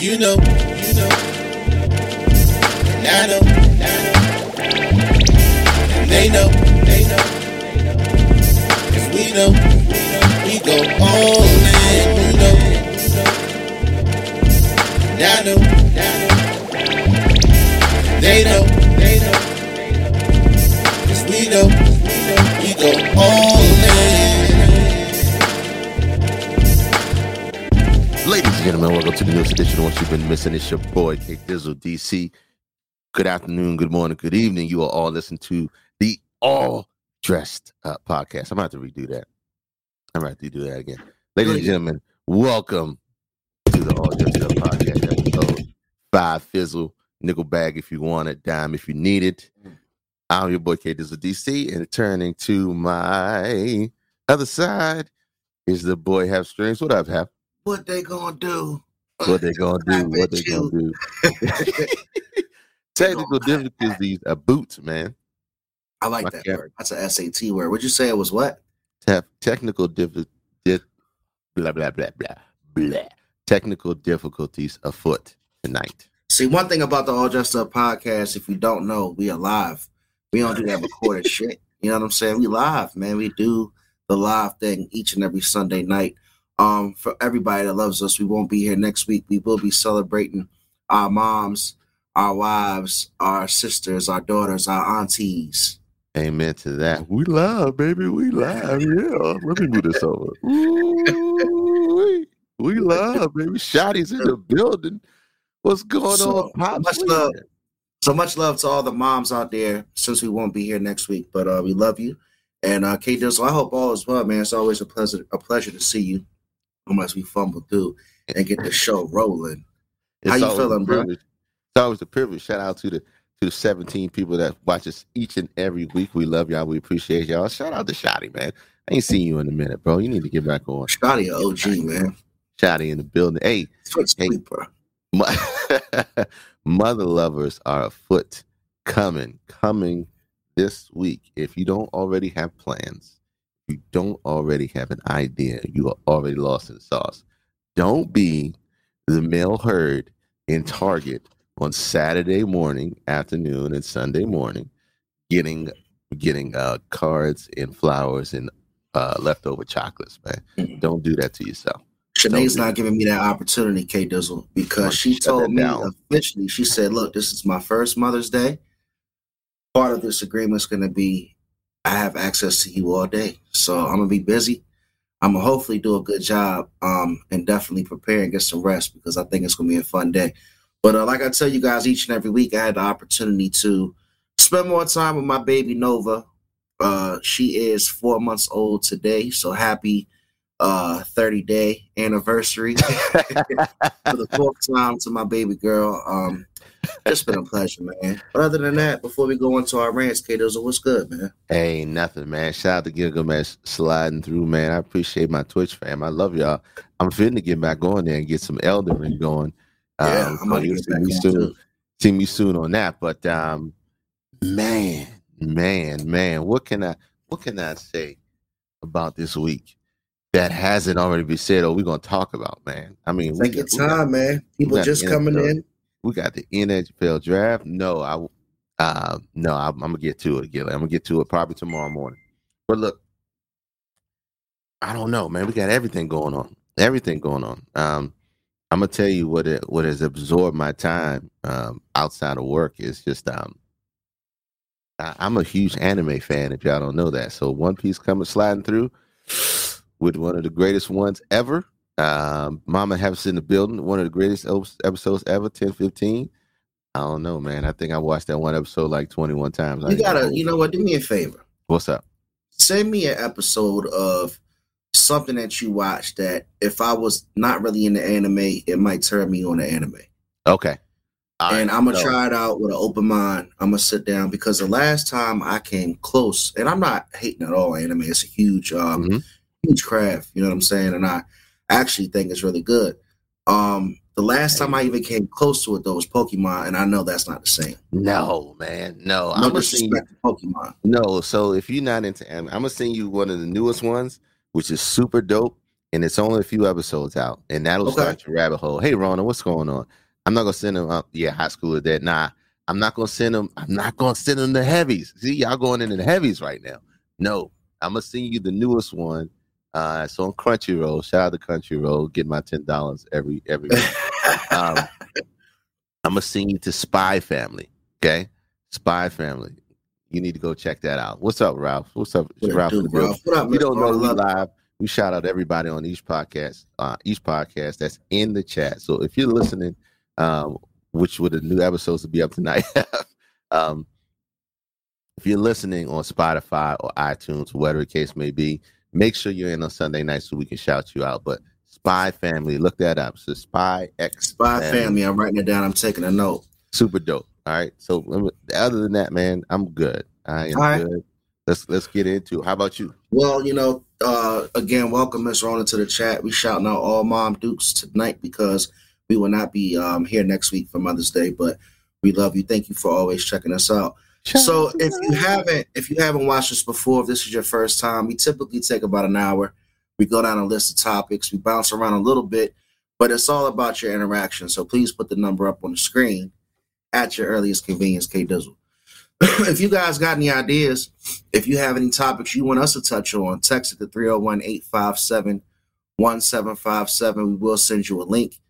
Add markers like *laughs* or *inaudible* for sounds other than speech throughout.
You know, you know. And I know, and they know, they know. Cause we know, we go all in. You know, and I know, and. They know, they know. Cause we know, we go all in. Gentlemen, welcome to the newest edition of What You've Been Missing. It's your boy, K Dizzle DC. Good afternoon, good morning, good evening. You are all listening to the All Dressed Up podcast. I'm about to redo that. I'm about to do that again. Ladies and gentlemen, welcome to the All Dressed Up podcast episode five fizzle, nickel bag if you want it, dime if you need it. Mm. I'm your boy, K Dizzle DC, and turning to my other side is the boy Have Strings. What up, Have? What they gonna do? *laughs* what they gonna do, what they gonna do. *laughs* Technical difficulties are boots, man. I like My that cap- word. That's a SAT word. Would you say it was what? Te- technical diffi- di- blah blah blah blah blah. Technical difficulties afoot tonight. See, one thing about the All Dressed Up podcast, if you don't know, we are live. We don't do that recorded *laughs* shit. You know what I'm saying? We live, man. We do the live thing each and every Sunday night. Um, for everybody that loves us, we won't be here next week. We will be celebrating our moms, our wives, our sisters, our daughters, our aunties. Amen to that. We love, baby. We love. Yeah. Let me move this over. *laughs* Ooh, we love, baby. Shotty's in the building. What's going So, on, Pops? much love. So much love to all the moms out there since we won't be here next week, but uh, we love you. And uh, K Dizzle, I hope all is well, man. It's always a pleasure, a pleasure to see you, unless we fumble through and get the show rolling. How you feeling, bro? It's always a privilege. Shout out to the to the 17 people that watch us each and every week. We love y'all. We appreciate y'all. Shout out to Shotty, man. I ain't seen you in a minute, bro. You need to get back on. Shotty, OG, man. Shotty in the building. Hey, Hey. mo- *laughs* mother lovers are afoot coming, coming this week. If you don't already have plans, you don't already have an idea, you are already lost in sauce. Don't be the male herd in Target on Saturday morning, afternoon, and Sunday morning, getting getting uh, cards and flowers and uh, leftover chocolates, man. Mhm. Don't do that to yourself. Shanae's Don't giving me that opportunity, K Dizzle, because she told me down. officially, she said, Look, this is my first Mother's Day. Part of this agreement is going to be I have access to you all day. So I'm going to be busy. I'm going to hopefully do a good job um, and definitely prepare and get some rest because I think it's going to be a fun day. But uh, like I tell you guys each and every week, I had the opportunity to spend more time with my baby Nova. Uh, she is four months old today. So happy uh 30 day anniversary *laughs* *laughs* for the fourth time to my baby girl. Um it's been a pleasure, man. But other than that, before we go into our rants, Kato, so what's good, man? Hey, nothing, man. Shout out to Gilgamesh sliding through, man. I appreciate my Twitch fam. I love y'all. I'm fitting to get back on there and get some Elden Ring going. Yeah, Um, I'm gonna you'll get see back me soon. too. See me soon on that. But um, man, man, man, what can I what can I say about this week that hasn't already been said or we're gonna talk about, man? I mean, Take your we got- time, man. People just coming in. We got the NFL draft. No, I uh no, I'm, I'm gonna get to it, Gilly. I'm gonna get to it probably tomorrow morning. But look, I don't know, man. We got everything going on. Everything going on. Um, I'm gonna tell you what it what has absorbed my time um outside of work is just um I, I'm a huge anime fan if y'all don't know that. So One Piece coming sliding through with one of the greatest ones ever. Um, Mama Has in the building, one of the greatest episodes ever, 10, 15. I don't know, man. I think I watched that one episode like 21 times. You gotta, you know what? Do me a favor. What's up? Send me an episode of something that you watched that if I was not really into anime, it might turn me on to anime. Okay. All and right, I'm gonna so- try it out with an open mind. I'm gonna sit down because the last time I came close, and I'm not hating at all anime. It's a huge, um, Mhm. huge craft. You know what I'm saying? And I actually think it's really good. Um, the last time I even came close to it though was Pokemon, and I know that's not the same. No, man. No. No I'm gonna send you, Pokemon. no. So if you're not into anime, I'm gonna send you one of the newest ones, which is super dope. and it's only a few episodes out, and that'll Okay. start your rabbit hole. Hey, Rona, what's going on? I'm not gonna send them up. Yeah, high school or that. Nah, I'm not gonna send them. I'm not gonna send them the heavies. See, y'all going into the heavies right now. No, I'm gonna send you the newest one. Uh, it's on Crunchyroll. Shout out to Crunchyroll. Get my ten dollars every every. week. *laughs* um, I'm gonna send you to Spy Family. Okay, Spy Family. You need to go check that out. What's up, Ralph? What's up, What Ralph? Do, Ralph? What up, we don't know we live. We shout out everybody on each podcast, uh, each podcast that's in the chat. So if you're listening, um, which would the new episodes will be up tonight, *laughs* um, if you're listening on Spotify or iTunes, whatever the case may be, make sure you're in on Sunday night so we can shout you out. But Spy Family, look that up. So Spy X Spy family. I'm writing it down. I'm taking a note. super dope. All right. So other than that, man, I'm good. I am All right. good. Let's let's get into. it. How about you? Well, you know, uh, again, welcome Miss Rona to the chat. We shouting out all mom dukes tonight because we will not be um, here next week for Mother's Day, but we love you. Thank you for always checking us out. So if you haven't if you haven't watched this before, if this is your first time, we typically take about an hour. We go down a list of topics, we bounce around a little bit, but it's all about your interaction. So please put the number up on the screen at your earliest convenience, K Dizzle. *clears throat* if you guys got any ideas, if you have any topics you want us to touch on, text it to 301 857 1757. We will send you a link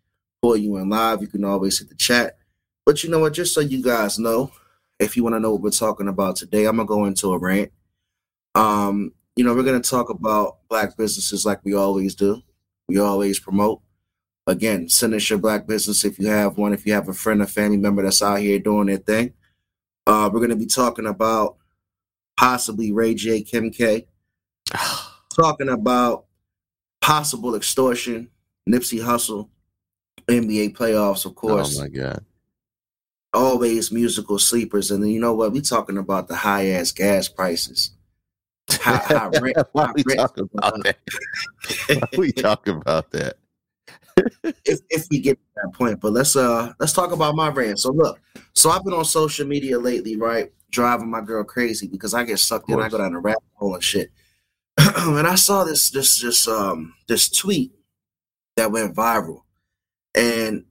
for you in live. You can always hit the chat. But you know what? Just so you guys know, if you want to know what we're talking about today, I'm gonna go into a rant. Um, you know, we're gonna talk about black businesses like we always do. We always promote. Again, send us your black business if you have one. If you have a friend or family member that's out here doing their thing, uh, we're gonna be talking about possibly Ray J, Kim K, *sighs* talking about possible extortion, Nipsey Hussle, NBA playoffs, of course Oh my god. Always musical sleepers. And then you know what? We talking about the high ass gas prices. How, *laughs* how rent, Why we rent- talking about that? Why we *laughs* talking about that? if if we get to that point. But let's uh let's talk about my rant. So look, so I've been on social media lately, right? Driving my girl crazy because I get sucked in. I go down the rabbit hole and shit. *clears throat* and I saw this this this um this tweet that went viral. And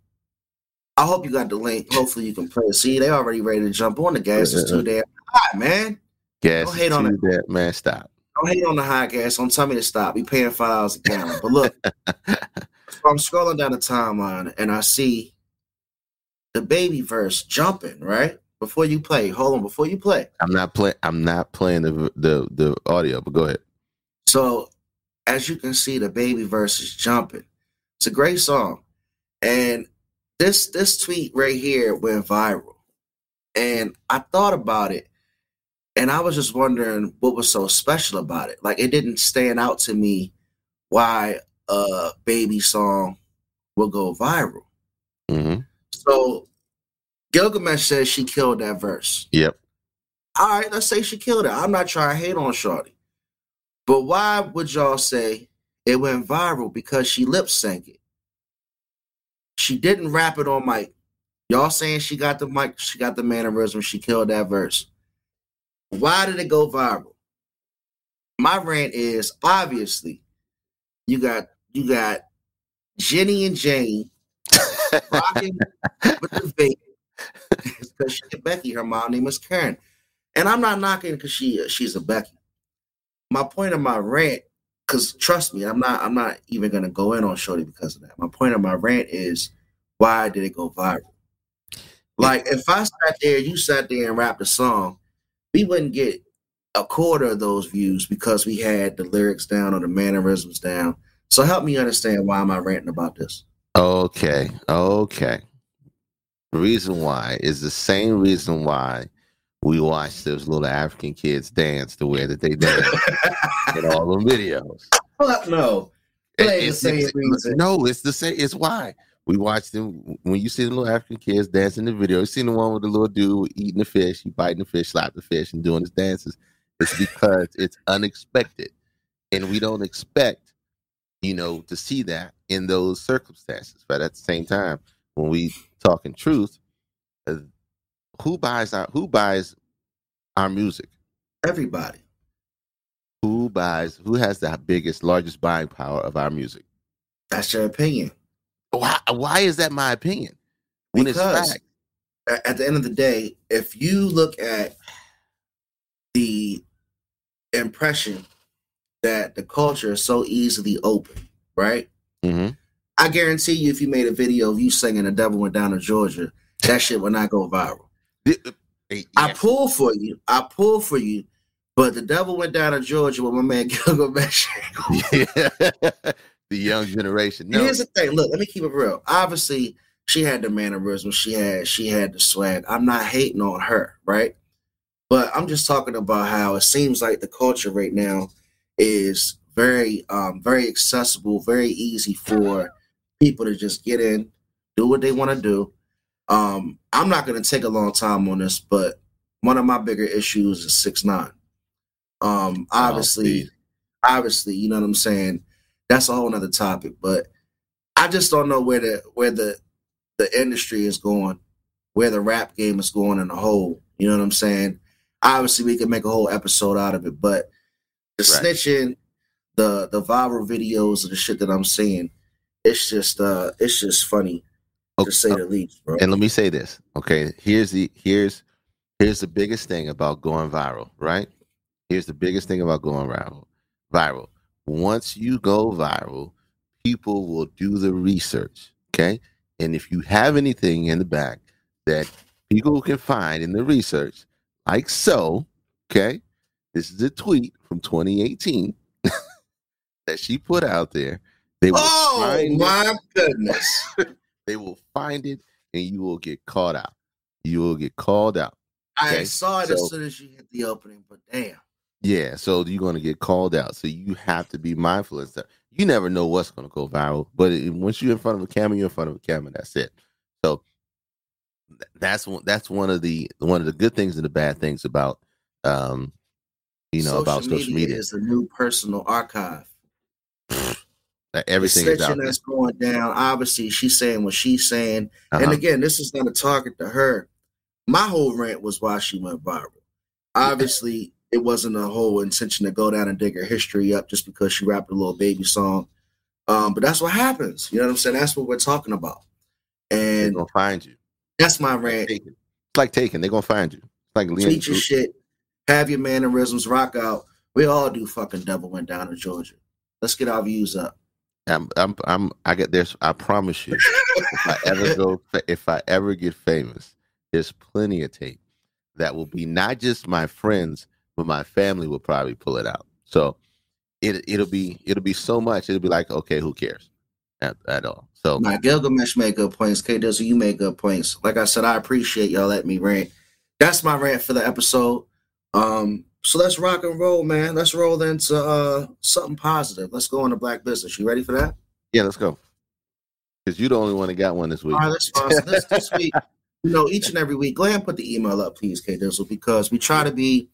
I hope you got the link. Hopefully you can play it. See, they already ready to jump on the gas. It's too damn hot, man. Gas Don't hate on too that man. Stop. Don't hate on the high gas. Don't tell me to stop. We paying five dollars a gallon. But look, *laughs* so I'm scrolling down the timeline and I see the baby verse jumping, right? Before you play, hold on, before you play. I'm not playing. I'm not playing the the the audio. But go ahead. So as you can see, the baby verse is jumping. It's a great song. And this this tweet right here went viral. And I thought about it and I was just wondering what was so special about it. Like it didn't stand out to me why a baby song will go viral. hmm So Gilgamesh says she killed that verse. Yep. All right, let's say she killed it. I'm not trying to hate on Shorty. But why would y'all say it went viral? Because she lip synced it. She didn't rap it on mic. Y'all saying she got the mic, she got the mannerism, she killed that verse. Why did it go viral? My rant is obviously you got you got Jenny and Jane *laughs* rocking with the baby *laughs* because she Becky. Her mom name is Karen, and I'm not knocking because she uh, she's a Becky. My point of my rant, because trust me, I'm not I'm not even gonna go in on Shorty because of that. My point of my rant is why did it go viral? Like if I sat there, you sat there and rapped a song, we wouldn't get a quarter of those views because we had the lyrics down or the mannerisms down. So help me understand why am I ranting about this? Okay. Okay. The reason why is the same reason why we watch those little African kids dance the way that they dance *laughs* in all the videos. Fuck no. It It's- it's- No, it's the same. It's why we watch them when you see the little African kids dancing the video. You seen the one with the little dude eating the fish, he biting the fish, slapping the fish, and doing his dances. It's because it's unexpected, and we don't expect, you know, to see that in those circumstances. But at the same time, when we talking truth, uh, who buys our who buys our music? Everybody. Who buys? Who has the biggest, largest buying power of our music? That's your opinion. Why? Why is that my opinion? When Because- it's fact. At the end of the day, if you look at the impression that the culture is so easily open, right? hmm I guarantee you, if you made a video of you singing "The Devil Went Down to Georgia," that shit would not go viral. I pull for you. I pull for you. But the devil went down to Georgia with my man *laughs* Gilgamesh. *laughs* the young generation. No, Here's the thing. Look, let me keep it real. Obviously, she had the mannerisms. She had she had the swag. I'm not hating on her, right? But I'm just talking about how it seems like the culture right now is very um very accessible, very easy for people to just get in, do what they want to do. Um, I'm not gonna take a long time on this, but one of my bigger issues is six nine. Um, obviously, geez. obviously, you know what I'm saying. That's a whole nother topic, but I just don't know where the where the the industry is going, where the rap game is going in the whole. You know what I'm saying? Obviously, we could make a whole episode out of it, but the Right. snitching, the the viral videos of the shit that I'm seeing, it's just uh it's just funny to say the least, bro. and let me say this okay here's the here's here's the biggest thing about going viral right here's the biggest thing about going viral viral once you go viral people will do the research okay and if you have anything in the back that people can find in the research like so okay this is a tweet from 2018 *laughs* that she put out there they will Oh find it my goodness! *laughs* they will find it and you will get called out. You will get called out. I saw it so- as soon as you hit the opening, but damn. Yeah, so you're going to get called out. So you have to be mindful of stuff. You never know what's going to go viral, but it, once you're in front of a camera, you're in front of a camera. That's it. So that's one. That's one of the one of the good things and the bad things about, um, you know, about social media. is the new personal archive. *sighs* That everything the is out snitching there. that's going down. Obviously, she's saying what she's saying. And Uh-huh. again, this is not a target to her. My whole rant was why she went viral. Obviously, it wasn't a whole intention to go down and dig her history up just because she rapped a little baby song. Um, but that's what happens. You know what I'm saying? That's what we're talking about. And They're gonna find you. that's my rant. It's like taking. They're gonna find you. It's like Liam- Tweet your shit. Have your mannerisms. Rock out. We all do fucking devil went down in Georgia. Let's get our views up. I'm, I'm, I'm, I get this. I promise you, if I ever go, *laughs* if I ever get famous, there's plenty of tape that will be not just my friends, but my family will probably pull it out. So it, it'll be, it'll be so much. It'll be like, okay, who cares at, at all? So Now, Gilgamesh made good points. K Dizzle, you made good points. Like I said, I appreciate y'all letting me rant. That's my rant for the episode. Um, so let's rock and roll, man. Let's roll into uh something positive. Let's go into black business. You ready for that? yeah, let's go. Because you're the only one that got one this week. All right. So this, this week, *laughs* you know, each and every week, go ahead and put the email up, please, K Dizzle, because we try to be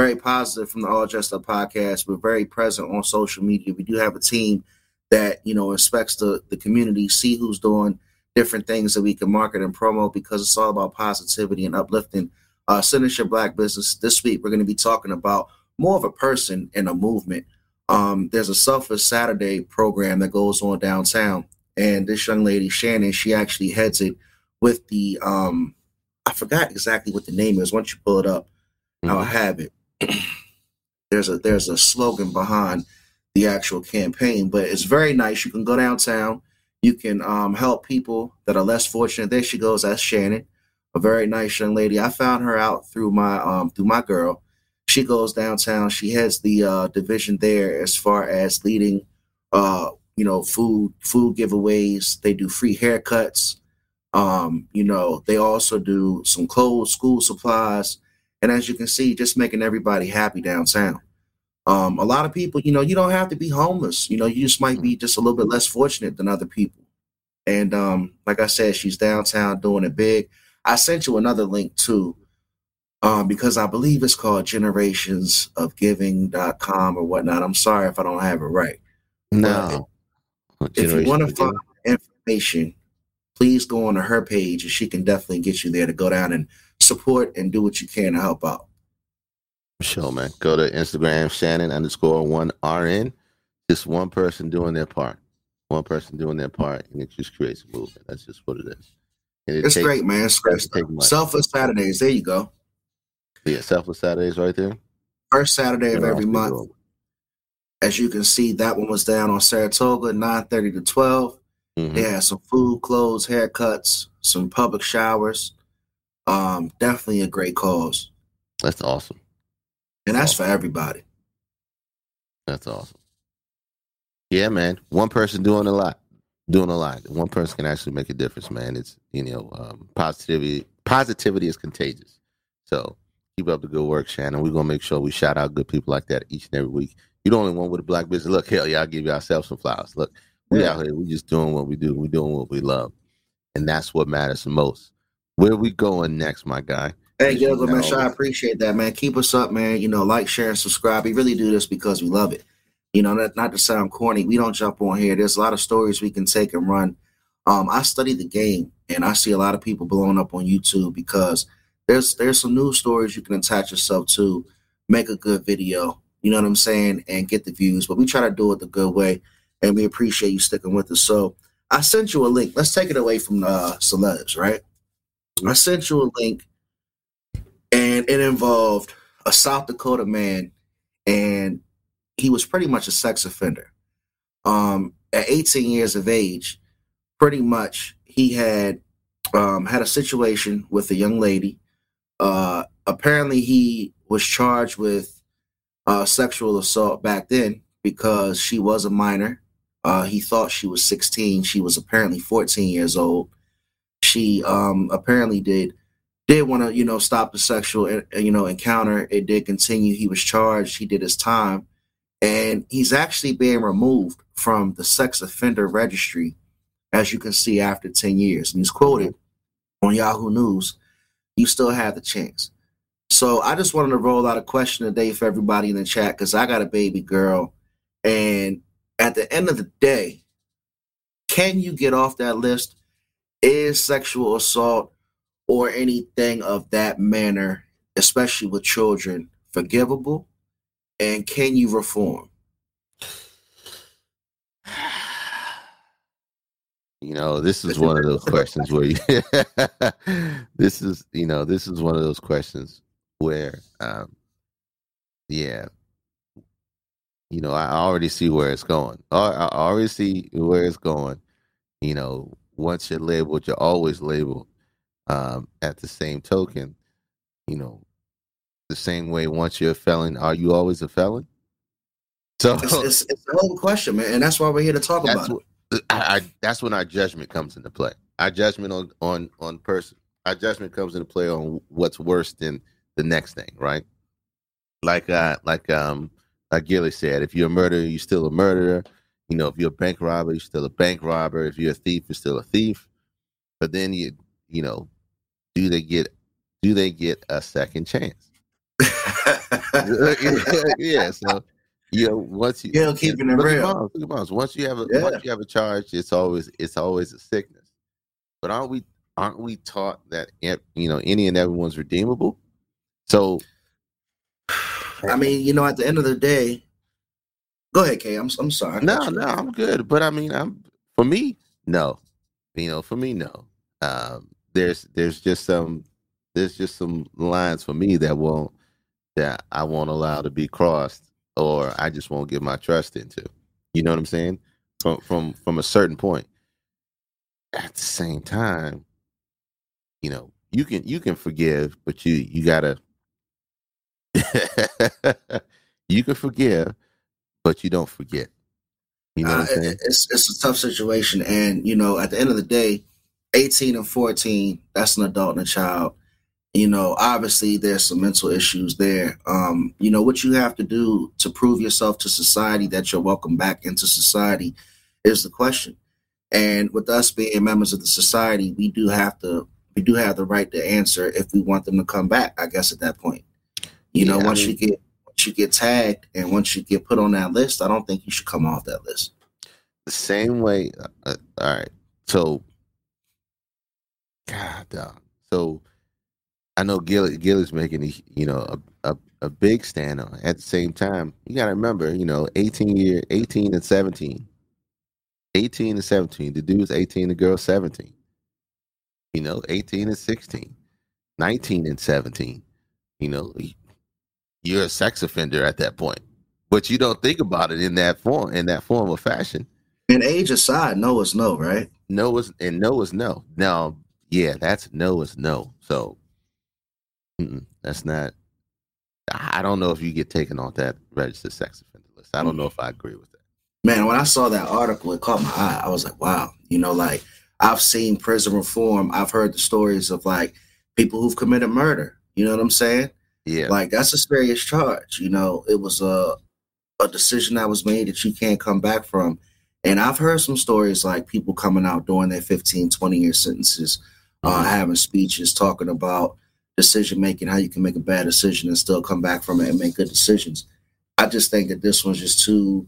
very positive from the All Dressed Up podcast. We're very present on social media. We do have a team that, you know, inspects the, the community, see who's doing different things that we can market and promote because it's all about positivity and uplifting uh signature black business. This week we're going to be talking about more of a person and a movement. Um, there's a Selfless Saturday program that goes on downtown, and this young lady, Shannon, she actually heads it with the um I forgot exactly what the name is. Once you pull it up, I'll Mhm. have it. *clears throat* there's a there's a slogan behind the actual campaign, but it's very nice. You can go downtown. You can um, help people that are less fortunate. There she goes. That's Shannon, a very nice young lady. I found her out through my um, through my girl. She goes downtown. She has the uh, division there as far as leading, uh, you know, food food giveaways. They do free haircuts. Um, you know, they also do some clothes, school supplies, and as you can see, just making everybody happy downtown. Um, a lot of people, you know, you don't have to be homeless. You know, you just might be just a little bit less fortunate than other people. And um, like I said, she's downtown doing it big. I sent you another link too, um, because I believe it's called generationsofgiving.com or whatnot. I'm sorry if I don't have it right. No. If you want to find information, please go on to her page and she can definitely get you there to go down and support and do what you can to help out. Show man. Go to Instagram Shannon underscore one RN. Just one person doing their part. One person doing their part, and it just creates a movement. That's just what it is. And it It's takes- great, man. It's great. Selfless Saturdays. There you go. Yeah, Selfless Saturdays right there. First Saturday of every month. As you can see, that one was down on Saratoga, 9:30 to 12. Mhm. They had some food, clothes, haircuts, some public showers. Um, definitely a great cause. That's awesome. And that's for everybody. That's awesome. Yeah, man. One person doing a lot, doing a lot. One person can actually make a difference, man. It's you know, um, positivity. Positivity is contagious. So keep up the good work, Shannon. We're gonna make sure we shout out good people like that each and every week. You're the only one with a black business. Look, hell yeah, I'll give ourselves some flowers. Look, we Yeah. out here. We just doing what we do. We doing what we love, and that's what matters the most. Where we going next, my guy? Hey, Gilbert, man, sure, I appreciate that, man. Keep us up, man. You know, like, share, and subscribe. We really do this because we love it. You know, not, not to sound corny, we don't jump on here. There's a lot of stories we can take and run. Um, I study the game, and I see a lot of people blowing up on YouTube because there's there's some news stories you can attach yourself to, make a good video. You know what I'm saying, and get the views. But we try to do it the good way, and we appreciate you sticking with us. So I sent you a link. Let's take it away from uh, celebs, right? I sent you a link and it involved a South Dakota man, and he was pretty much a sex offender. Um, at 18 years of age, pretty much he had um, had a situation with a young lady. Uh, apparently, he was charged with uh, sexual assault back then because she was a minor. Uh, he thought she was 16. She was apparently 14 years old. She um, apparently did did want to you know stop the sexual uh, you know encounter. It did continue. He was charged. He did his time. And he's actually being removed from the sex offender registry as you can see after 10 years. And he's quoted on yahoo news you still have the chance. So i just wanted to roll out a question today for everybody in the chat because i got a baby girl. And at the end of the day can you get off that list is sexual assault or anything of that manner, especially with children, forgivable? And can you reform? You know, this is one of those questions where you, *laughs* this is, you know, this is one of those questions where, um, yeah, you know, I already see where it's going. I, I already see where it's going. You know, once you're labeled, you're always labeled. Um, at the same token, you know, the same way once you're a felon, are you always a felon? So It's, it's, it's a whole question, man. And that's why we're here to talk about it. I, I that's when our judgment comes into play. Our judgment on on on person. Our judgment comes into play on what's worse than the next thing, right? Like uh like um like Gilly said, if you're a murderer, you're still a murderer. You know, if you're a bank robber, you're still a bank robber. If you're a thief, you're still a thief. But then you you know, do they get do they get a second chance? *laughs* *laughs* yeah, so you know, once you Yeah, keeping it real. Bonds, look at Bonds. Once you have a Yeah. once you have a charge, it's always it's always a sickness. But aren't we aren't we taught that eh, you know any and everyone's redeemable? So *sighs* I mean, you know, at the end of the day, go ahead, Kay. I'm, I'm sorry. No, no. I'm good. But I mean, I'm for me, no. You know, for me, no. Um, there's there's just some there's just some lines for me that won't that I won't allow to be crossed, or I just won't give my trust into. You know what I'm saying? From from from a certain point. At the same time, you know, you can you can forgive, but you you gotta *laughs* you can forgive, but you don't forget. You know Uh, I'm it's it's a tough situation, and you know, at the end of the day, eighteen and fourteen, that's an adult and a child. You know, obviously, there's some mental issues there. Um, you know, what you have to do to prove yourself to society that you're welcome back into society is the question. And with us being members of the society, we do have to we do have the right to answer if we want them to come back. I guess at that point, you know, Yeah, I once mean- you get you get tagged and once you get put on that list, I don't think you should come off that list. the same way. Uh, uh, all right, so God, dog. So I know Gil Gil is making you know a, a, a big stand on. At the same time, you got to remember, you know, 18 year, 18 and 17, 18 and 17. The dude's 18, the girl's 17. You know, 18 and 16, 19 and 17. You know, you're a sex offender at that point, but you don't think about it in that form, in that form of fashion. And age aside, no is no, right? No is and no is no. Now, yeah, that's no is no. So that's not. I don't know if you get taken off that registered sex offender list. I don't know if I agree with that. Man, when I saw that article, it caught my eye. I was like, wow. You know, like I've seen prison reform. I've heard the stories of like people who've committed murder. You know what I'm saying? Yeah. Like that's a serious charge. You know, it was a a decision that was made that you can't come back from. And I've heard some stories like people coming out during their 15, 20 year sentences, uh, Mhm. having speeches talking about decision making, how you can make a bad decision and still come back from it and make good decisions. I just think that this one's just too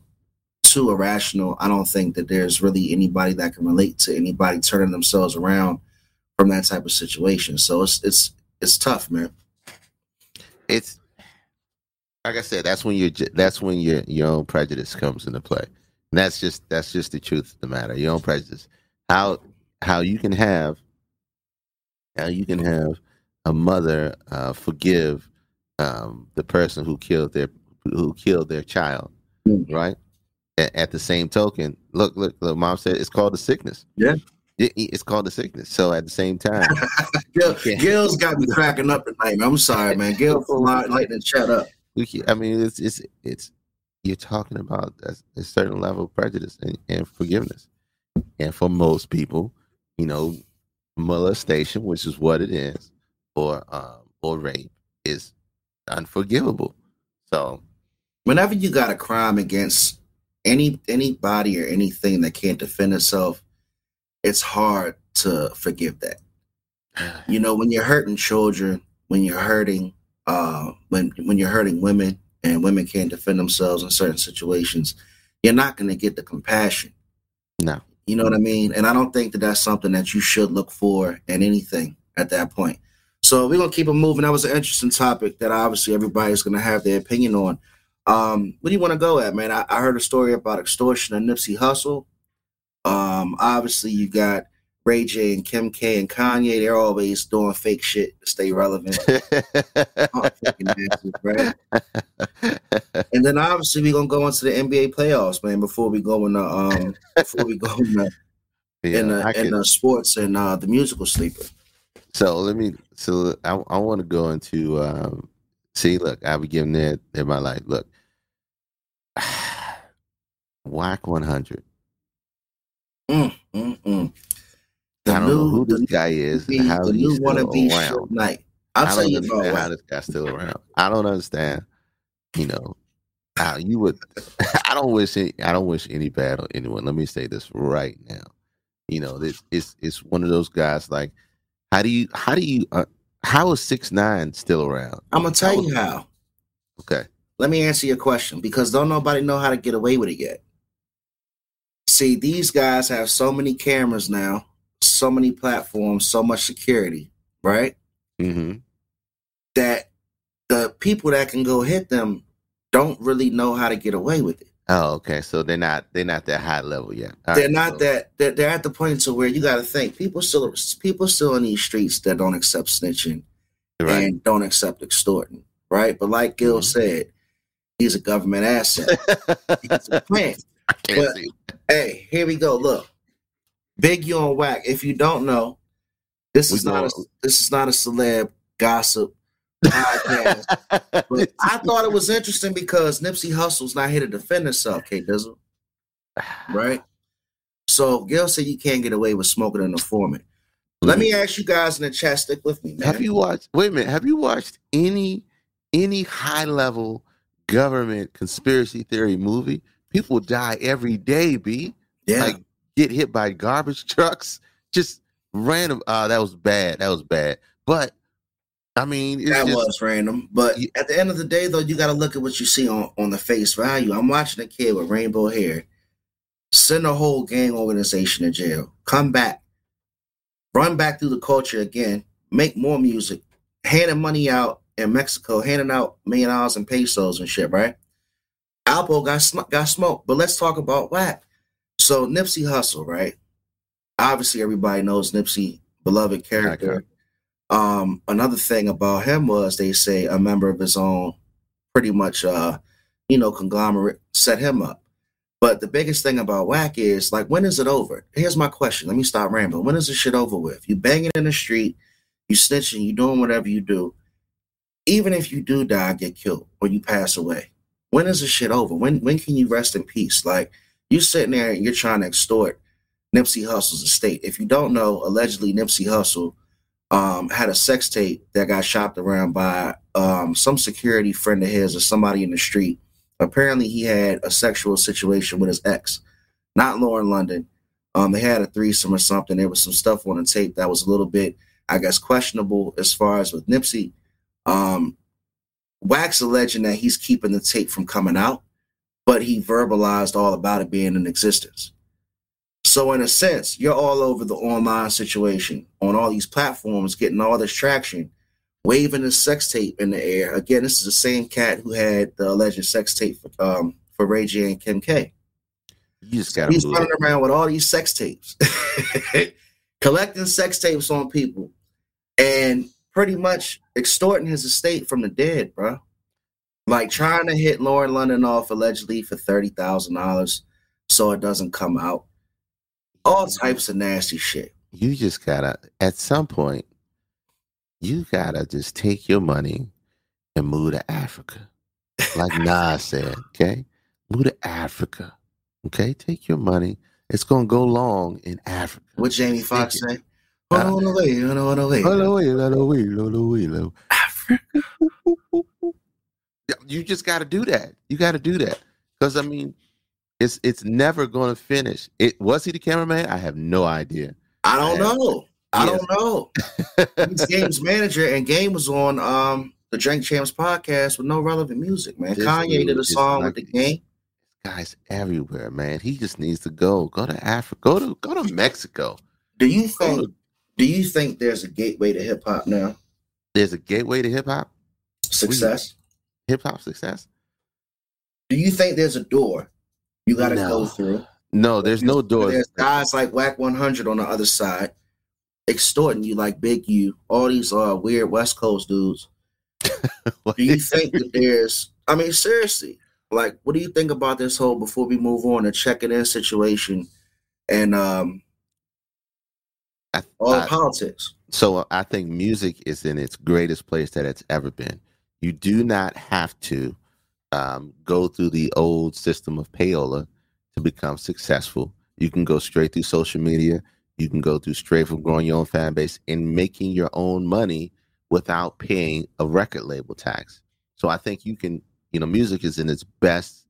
too irrational. I don't think that there's really anybody that can relate to anybody turning themselves around from that type of situation. So it's it's it's tough, man. It's like I said. That's when your that's when your your own prejudice comes into play. And that's just that's just the truth of the matter. Your own prejudice. How how you can have how you can have a mother uh, forgive um, the person who killed their who killed their child, Mm. right? A- at the same token, look, look, look. Mom said it's called a sickness. Yeah. It- it's called a sickness. So at the same time, *laughs* Gil, Yeah. Gil's got me cracking up tonight, man. I'm sorry, man. Gil for lighting the chat up. I mean, it's it's it's you're talking about a, a certain level of prejudice and, and forgiveness, and for most people, you know, molestation, which is what it is, or um, or rape, is unforgivable. So Whenever you got a crime against any anybody or anything that can't defend itself, it's hard to forgive that. You know, when you're hurting children, when you're hurting uh when when you're hurting women and women can't defend themselves in certain situations, you're not going to get the compassion. no, You know what I mean? And I don't think that that's something that you should look for in anything at that point. So we're gonna keep it moving. That was an interesting topic that obviously everybody's gonna have their opinion on. Um, what do you want to go at, man? I, I heard a story about extortion and Nipsey Hussle. Um, obviously you got Ray J and Kim K and Kanye. They're always doing fake shit to stay relevant. *laughs* Nasty, right? And then obviously we're gonna go into the NBA playoffs, man. Before we go in the um, before we go in the yeah, in, I the, in the sports and uh, the musical sleeper. So let me. So I, I want to go into. Um, see, look, I've been giving it in my life. Look, *sighs* Wack one hundred. Mm, mm, mm. The I don't know who the this guy is new- and how the he's still around. Knight. I'll I tell don't you about how this guy's still around. I don't understand. You know, how you would. *laughs* I don't wish. Any, I don't wish any bad on anyone. Let me say this right now. You know, this it's it's one of those guys. Like, how do you? How do you? Uh, how is six nine still around? I'm gonna tell How- you how. Okay. Let me answer your question because don't nobody know how to get away with it yet. See, these guys have so many cameras now, so many platforms, so much security, right? Mm-hmm. That the people that can go hit them don't really know how to get away with it. Oh, okay. So they're not they're not that high level yet. All they're right, not so- that they're, they're at the point to where you got to think people still people still in these streets that don't accept snitching right. and don't accept extorting, right? But like Gil Mhm. said, he's a government asset. *laughs* He's a plant. I can't but- see. Hey, here we go. Look, Big U on Wack. If you don't know, this We is not a this is not a celeb gossip podcast. *laughs* but I thought it was interesting because Nipsey Hussle's not here to defend himself, K Dizzle, right? So Gil said you can't get away with smoking an informant. Let me ask you guys in the chat, stick with me, man. Have you watched? Wait a minute. Have you watched any any high level government conspiracy theory movie? People die every day. B yeah, like get hit by garbage *laughs* trucks. Just random. Uh, that was bad. That was bad. But I mean, it's that just, was random. But Yeah. at the end of the day, though, you got to look at what you see on, on the face value. I'm watching a kid with rainbow hair send a whole gang organization to jail, come back, run back through the culture again, make more music, handing money out in Mexico, handing out million dollars in pesos and shit, right? Alpo got sm- got smoked, but let's talk about Wack. So Nipsey Hussle, right? Obviously, everybody knows Nipsey, beloved character. Um, another thing about him was they say a member of his own, pretty much, uh, you know, conglomerate set him up. But the biggest thing about Wack is like, when is it over? Here's my question. Let me stop rambling. When is this shit over with? You banging in the street, you snitching, you doing whatever you do. Even if you do die, get killed, or you pass away, when is this shit over? When when can you rest in peace? Like you're sitting there and you're trying to extort Nipsey Hussle's estate. If you don't know, allegedly Nipsey Hussle um, had a sex tape that got shopped around by um, some security friend of his or somebody in the street. Apparently, he had a sexual situation with his ex, not Lauren London. Um, they had a threesome or something. There was some stuff on the tape that was a little bit, I guess, questionable as far as with Nipsey. Um, Wax alleging that he's keeping the tape from coming out, but he verbalized all about it being in existence. So, in a sense, you're all over the online situation on all these platforms, getting all this traction, waving the sex tape in the air. Again, this is the same cat who had the alleged sex tape for, um, for Ray J and Kim K. You just got He's running around with all these sex tapes, *laughs* collecting sex tapes on people, and pretty much extorting his estate from the dead, bro. Like trying to hit Lauren London off allegedly for thirty thousand dollars, so it doesn't come out. All types of nasty shit. You just gotta at some point, you gotta just take your money and move to Africa. Like Nas *laughs* said, okay? Move to Africa. Okay, take your money. It's gonna go long in Africa. What Jamie Foxx say? Uh, Hold on away, on away. Hold away, hold away, hold away, Africa. You just got to do that. You got to do that because I mean, it's it's never going to finish. It was he the cameraman? I have no idea. I don't Yeah. know. I don't know. He's Game's *laughs* manager, and Game was on um the Drink Champs podcast with no relevant music, man. This Kanye did a song with the like- game. Guys everywhere, man. He just needs to go. Go to Africa. Go to go to Mexico. Do you think do you think there's a gateway to hip hop now? there's a gateway to hip hop. Success? Hip hop success. Do you think there's a door you gotta No. go through? No, there's no door. There's guys like Wack 100 on the other side extorting you like Big U, all these uh weird West Coast dudes. *laughs* Do you think that there's I mean seriously, like what do you think about this whole before we move on the check it in situation and um I- all I- politics? So I think music is in its greatest place that it's ever been. You do not have to um, go through the old system of payola to become successful. You can go straight through social media. You can go through straight from growing your own fan base and making your own money without paying a record label tax. So I think you can, you know, music is in its best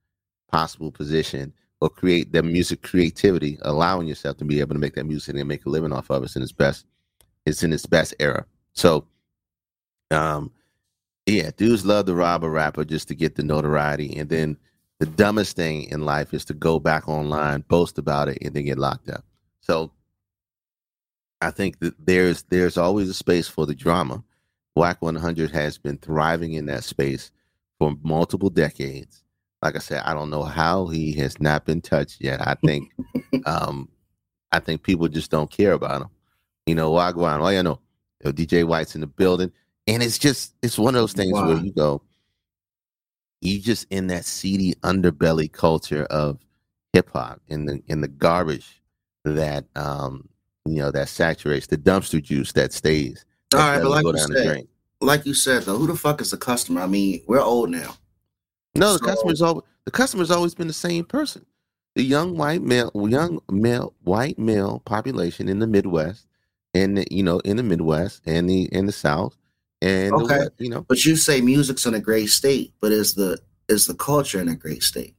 possible position or create the music creativity, allowing yourself to be able to make that music and make a living off of it in its best it's in its best era. So, um, yeah, dudes love to rob a rapper just to get the notoriety, and then the dumbest thing in life is to go back online, boast about it, and then get locked up. So, I think that there's there's always a space for the drama. Wack 100 has been thriving in that space for multiple decades. Like I said, I don't know how he has not been touched yet. I think, *laughs* um, I think people just don't care about him. You know, Wagwan. Oh, yeah, no. You know, DJ White's in the building. And it's just, it's one of those things where you go, you just in that seedy underbelly culture of hip hop in the in the garbage that um you know that saturates the dumpster juice that stays. All that right, but like you said, like you said though, who the fuck is the customer? I mean, we're old now. No, the So- customer's always the customer's always been the same person. The young white male, young male, white male population in the Midwest, and the, you know, in the Midwest and the in the South, and Okay. West, you know, But you say music's in a great state, but is the is the culture in a great state?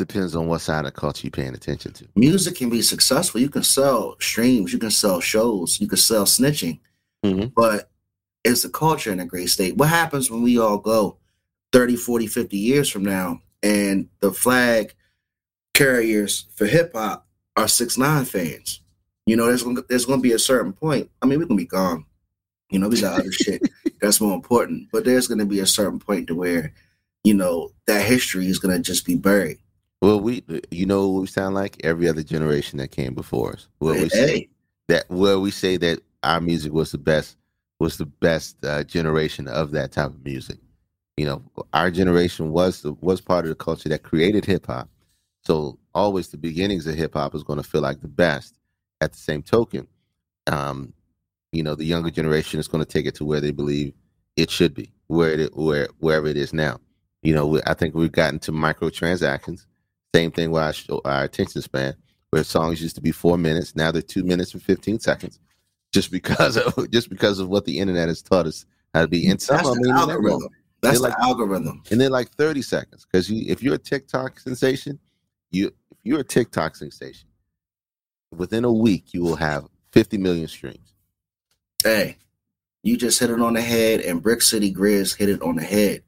depends on what side of the culture you're paying attention to. Music can be successful. You can sell streams, you can sell shows, you can sell snitching, Mhm. but is the culture in a great state? What happens when we all go 30, 40, 50 years from now and the flag carriers for hip hop are six nine fans? You know, there's gonna, there's going to be a certain point. I mean, we're going to be gone. You know, we got other shit *laughs* that's more important. But there's gonna be a certain point to where, you know, that history is gonna just be buried. Well, we, you know, what we sound like every other generation that came before us. Where we say Hey, that, where we say that our music was the best, was the best uh, generation of that type of music. You know, our generation was the, was part of the culture that created hip hop. So always the beginnings of hip hop is going to feel like the best. At the same token, um, you know, the younger generation is going to take it to where they believe it should be, where it where wherever it is now. You know, we, I think we've gotten to microtransactions. Same thing with our, our attention span, where songs used to be four minutes, now they're two minutes and fifteen seconds, just because of *laughs* just because of what the internet has taught us how to be. And some that's of them the algorithm. That's the like- algorithm. and they're like 30 seconds because you if you're a tiktok sensation you if you're a tiktok sensation within a week you will have 50 million streams Hey, you just hit it on the head, and Brick City Grizz hit it on the head.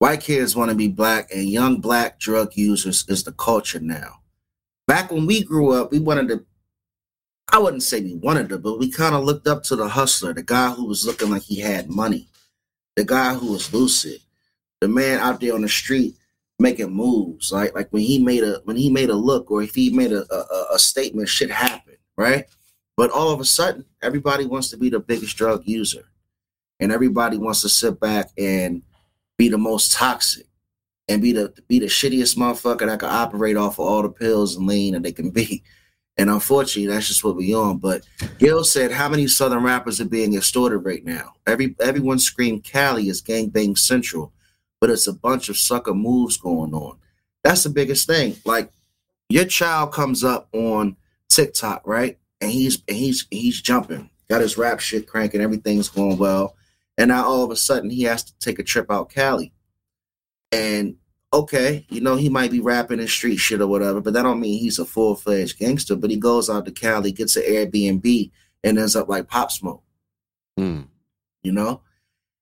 White kids want to be black, and young black drug users is the culture now. Back when we grew up, we wanted to. I wouldn't say we wanted to, but we kind of looked up to the hustler, the guy who was looking like he had money, the guy who was lucid, the man out there on the street making moves. Like like when he made a when he made a look, or if he made a a, a statement, shit happened, right? But all of a sudden, everybody wants to be the biggest drug user. And everybody wants to sit back and be the most toxic and be the be the shittiest motherfucker that can operate off of all the pills and lean that they can be. And unfortunately, that's just what we on. But Gil said, how many southern rappers are being extorted right now? Every everyone screamed Cali is gangbang central, but it's a bunch of sucker moves going on. That's the biggest thing. Like your child comes up on TikTok, right? And he's and he's he's jumping, got his rap shit cranking, everything's going well. And now all of a sudden he has to take a trip out Cali. And okay, you know, he might be rapping in street shit or whatever, but that don't mean he's a full-fledged gangster. But he goes out to Cali, gets an Airbnb, and ends up like Pop Smoke, Hmm. you know?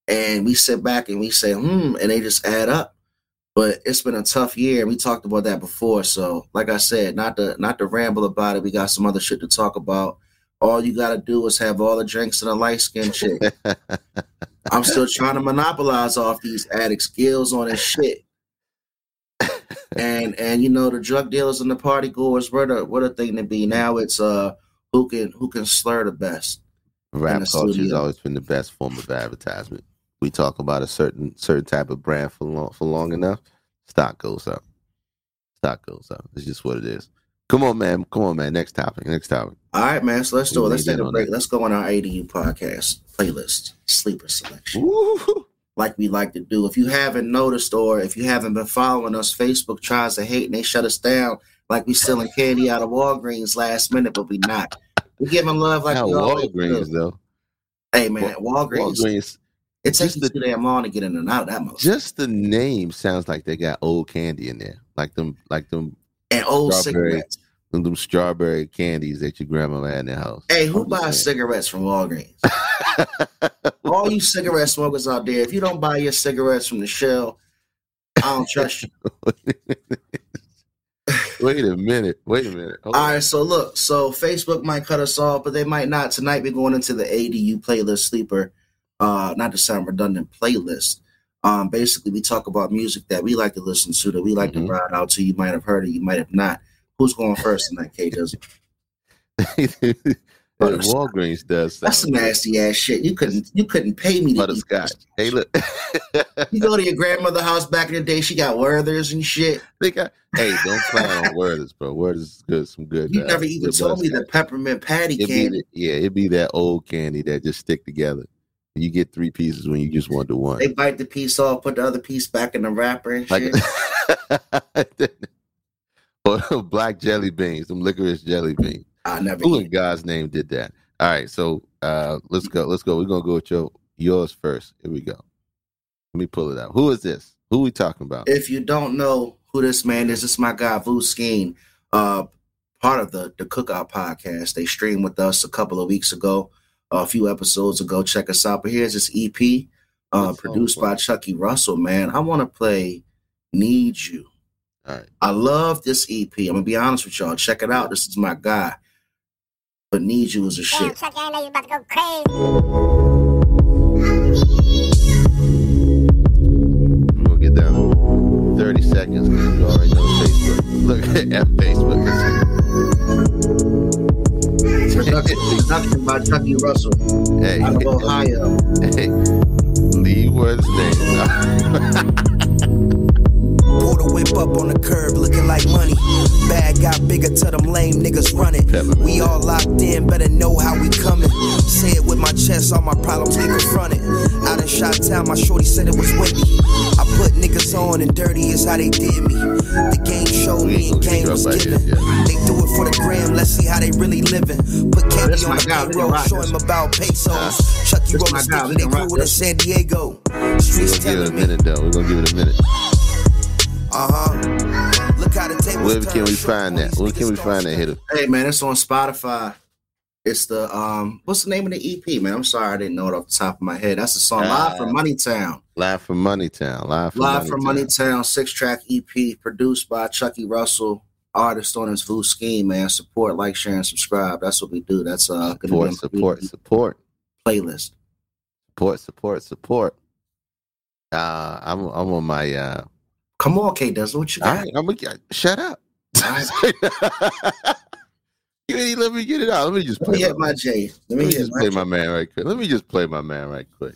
And we sit back and we say, hmm, and they just add up. But it's been a tough year, and we talked about that before. So, like I said, not to not to ramble about it. We got some other shit to talk about. All you gotta do is have all the drinks and a light skin chick. *laughs* I'm still trying to monopolize off these addicts' skills on this shit. And and you know the drug dealers and the party goers, what a what a thing to be. Now it's uh who can who can slur the best. rap the culture has always been the best form of advertisement we talk about a certain certain type of brand for long for long enough stock goes up stock goes up it's just what it is come on man come on man next topic next topic All right, man. So let's do it. Let's take a break. that. Let's go on our ADU podcast playlist sleeper selection. Woo! Like we like to do. If you haven't noticed or if you haven't been following us, Facebook tries to hate and they shut us down like we selling candy out of Walgreens last minute, but we not. We giving love like we always Walgreens do. though Hey man, Walgreens. Walgreens It takes the- too damn long to get in and out of that motherfucker. just the name sounds like they got old candy in there like them like them And old cigarettes. them, them strawberry candies that your grandma had in the house Hey, who buys saying. cigarettes from Walgreens? *laughs* *laughs* All you cigarette smokers out there, if you don't buy your cigarettes from the shell, I don't trust you. *laughs* wait a minute wait a minute Hold All on. right, so look, so Facebook might cut us off, but they might not. Tonight we're going into the ADU playlist sleeper, uh, not to sound redundant playlist. Um, basically we talk about music that we like to listen to, that we like Mhm. to ride out to. You might have heard it, you might have not. Who's going first tonight, K does *laughs* Hey, Walgreens does sound That's some nasty ass shit. You couldn't you couldn't pay me to eat butterscotch. this. Hey, look, You go to your grandmother's house back in the day, she got Werther's and shit. they got. Hey, don't clown on Werther's, bro. Werther's is good. Some good. You uh, never even good told me the peppermint patty It'd candy. the- yeah, it'd be that old candy that just stick together. You get three pieces when you just want the one. They bite the piece off, put the other piece back in the wrapper and Like, shit. *laughs* or *laughs* black jelly beans, some licorice jelly beans. I never Who in God's name did that? All right, so uh let's go. Let's go. We're gonna go with your yours first. Here we go. Let me pull it out. Who is this? Who we talking about? if you don't know who this man is, this is my guy Vu Skeen, uh, part of the the Cookout podcast. They streamed with us a couple of weeks ago, a few episodes ago. Check us out. But here's this EP, uh, produced by? Chucky Russell. Man, I want to play "Need You." All right. I love this EP. I'm gonna be honest with y'all. Check it out. This is my guy but need you as a shit. Damn, Chuck about to go crazy. Get down 30 seconds you already know Facebook. Look *laughs* at Facebook. production, by Chucky Russell hey, out of Ohio. *laughs* Hey, leave name *laughs* Pull up on the curb, looking like money. Bag got bigger to them lame niggas running. We all locked in, better know how we coming. Say it with my chest, all my problems get confronted. Out in Shot Town, my shorty said it was windy. I put niggas on and dirty is how they did me. The game showed me and game was given. They do it for the gram, let's see how they really living. Put candy this on the guy, we can payroll, rock show this. him about pesos. Uh, Chucky This roll my the guy, they grew it in this. San Diego. We're Streets gonna give it a me, minute though. We're gonna give it a minute. Uh huh. Look how the tables Where can we find that? Where can we find that hitter? Hey man, it's on Spotify. It's the um, what's the name of the EP, man? I'm sorry, I didn't know it off the top of my head. That's the song Live Uh, from Moneytown. Live from Moneytown. Live from Live from Moneytown. Six track EP produced by Chucky Russell, artist on his Vu Scheme, man. Support, like, share, and subscribe. That's what we do. That's uh Support, support, support, playlist. support, support, support. Uh, I'm I'm on my uh. Come on, K Dizzle, what you All got? right, I'm gonna shut up. *laughs* you ain't let me get it out. Let me just Let me play my, my J. Let let me me just my play J. my man right quick. Let me just play my man right quick.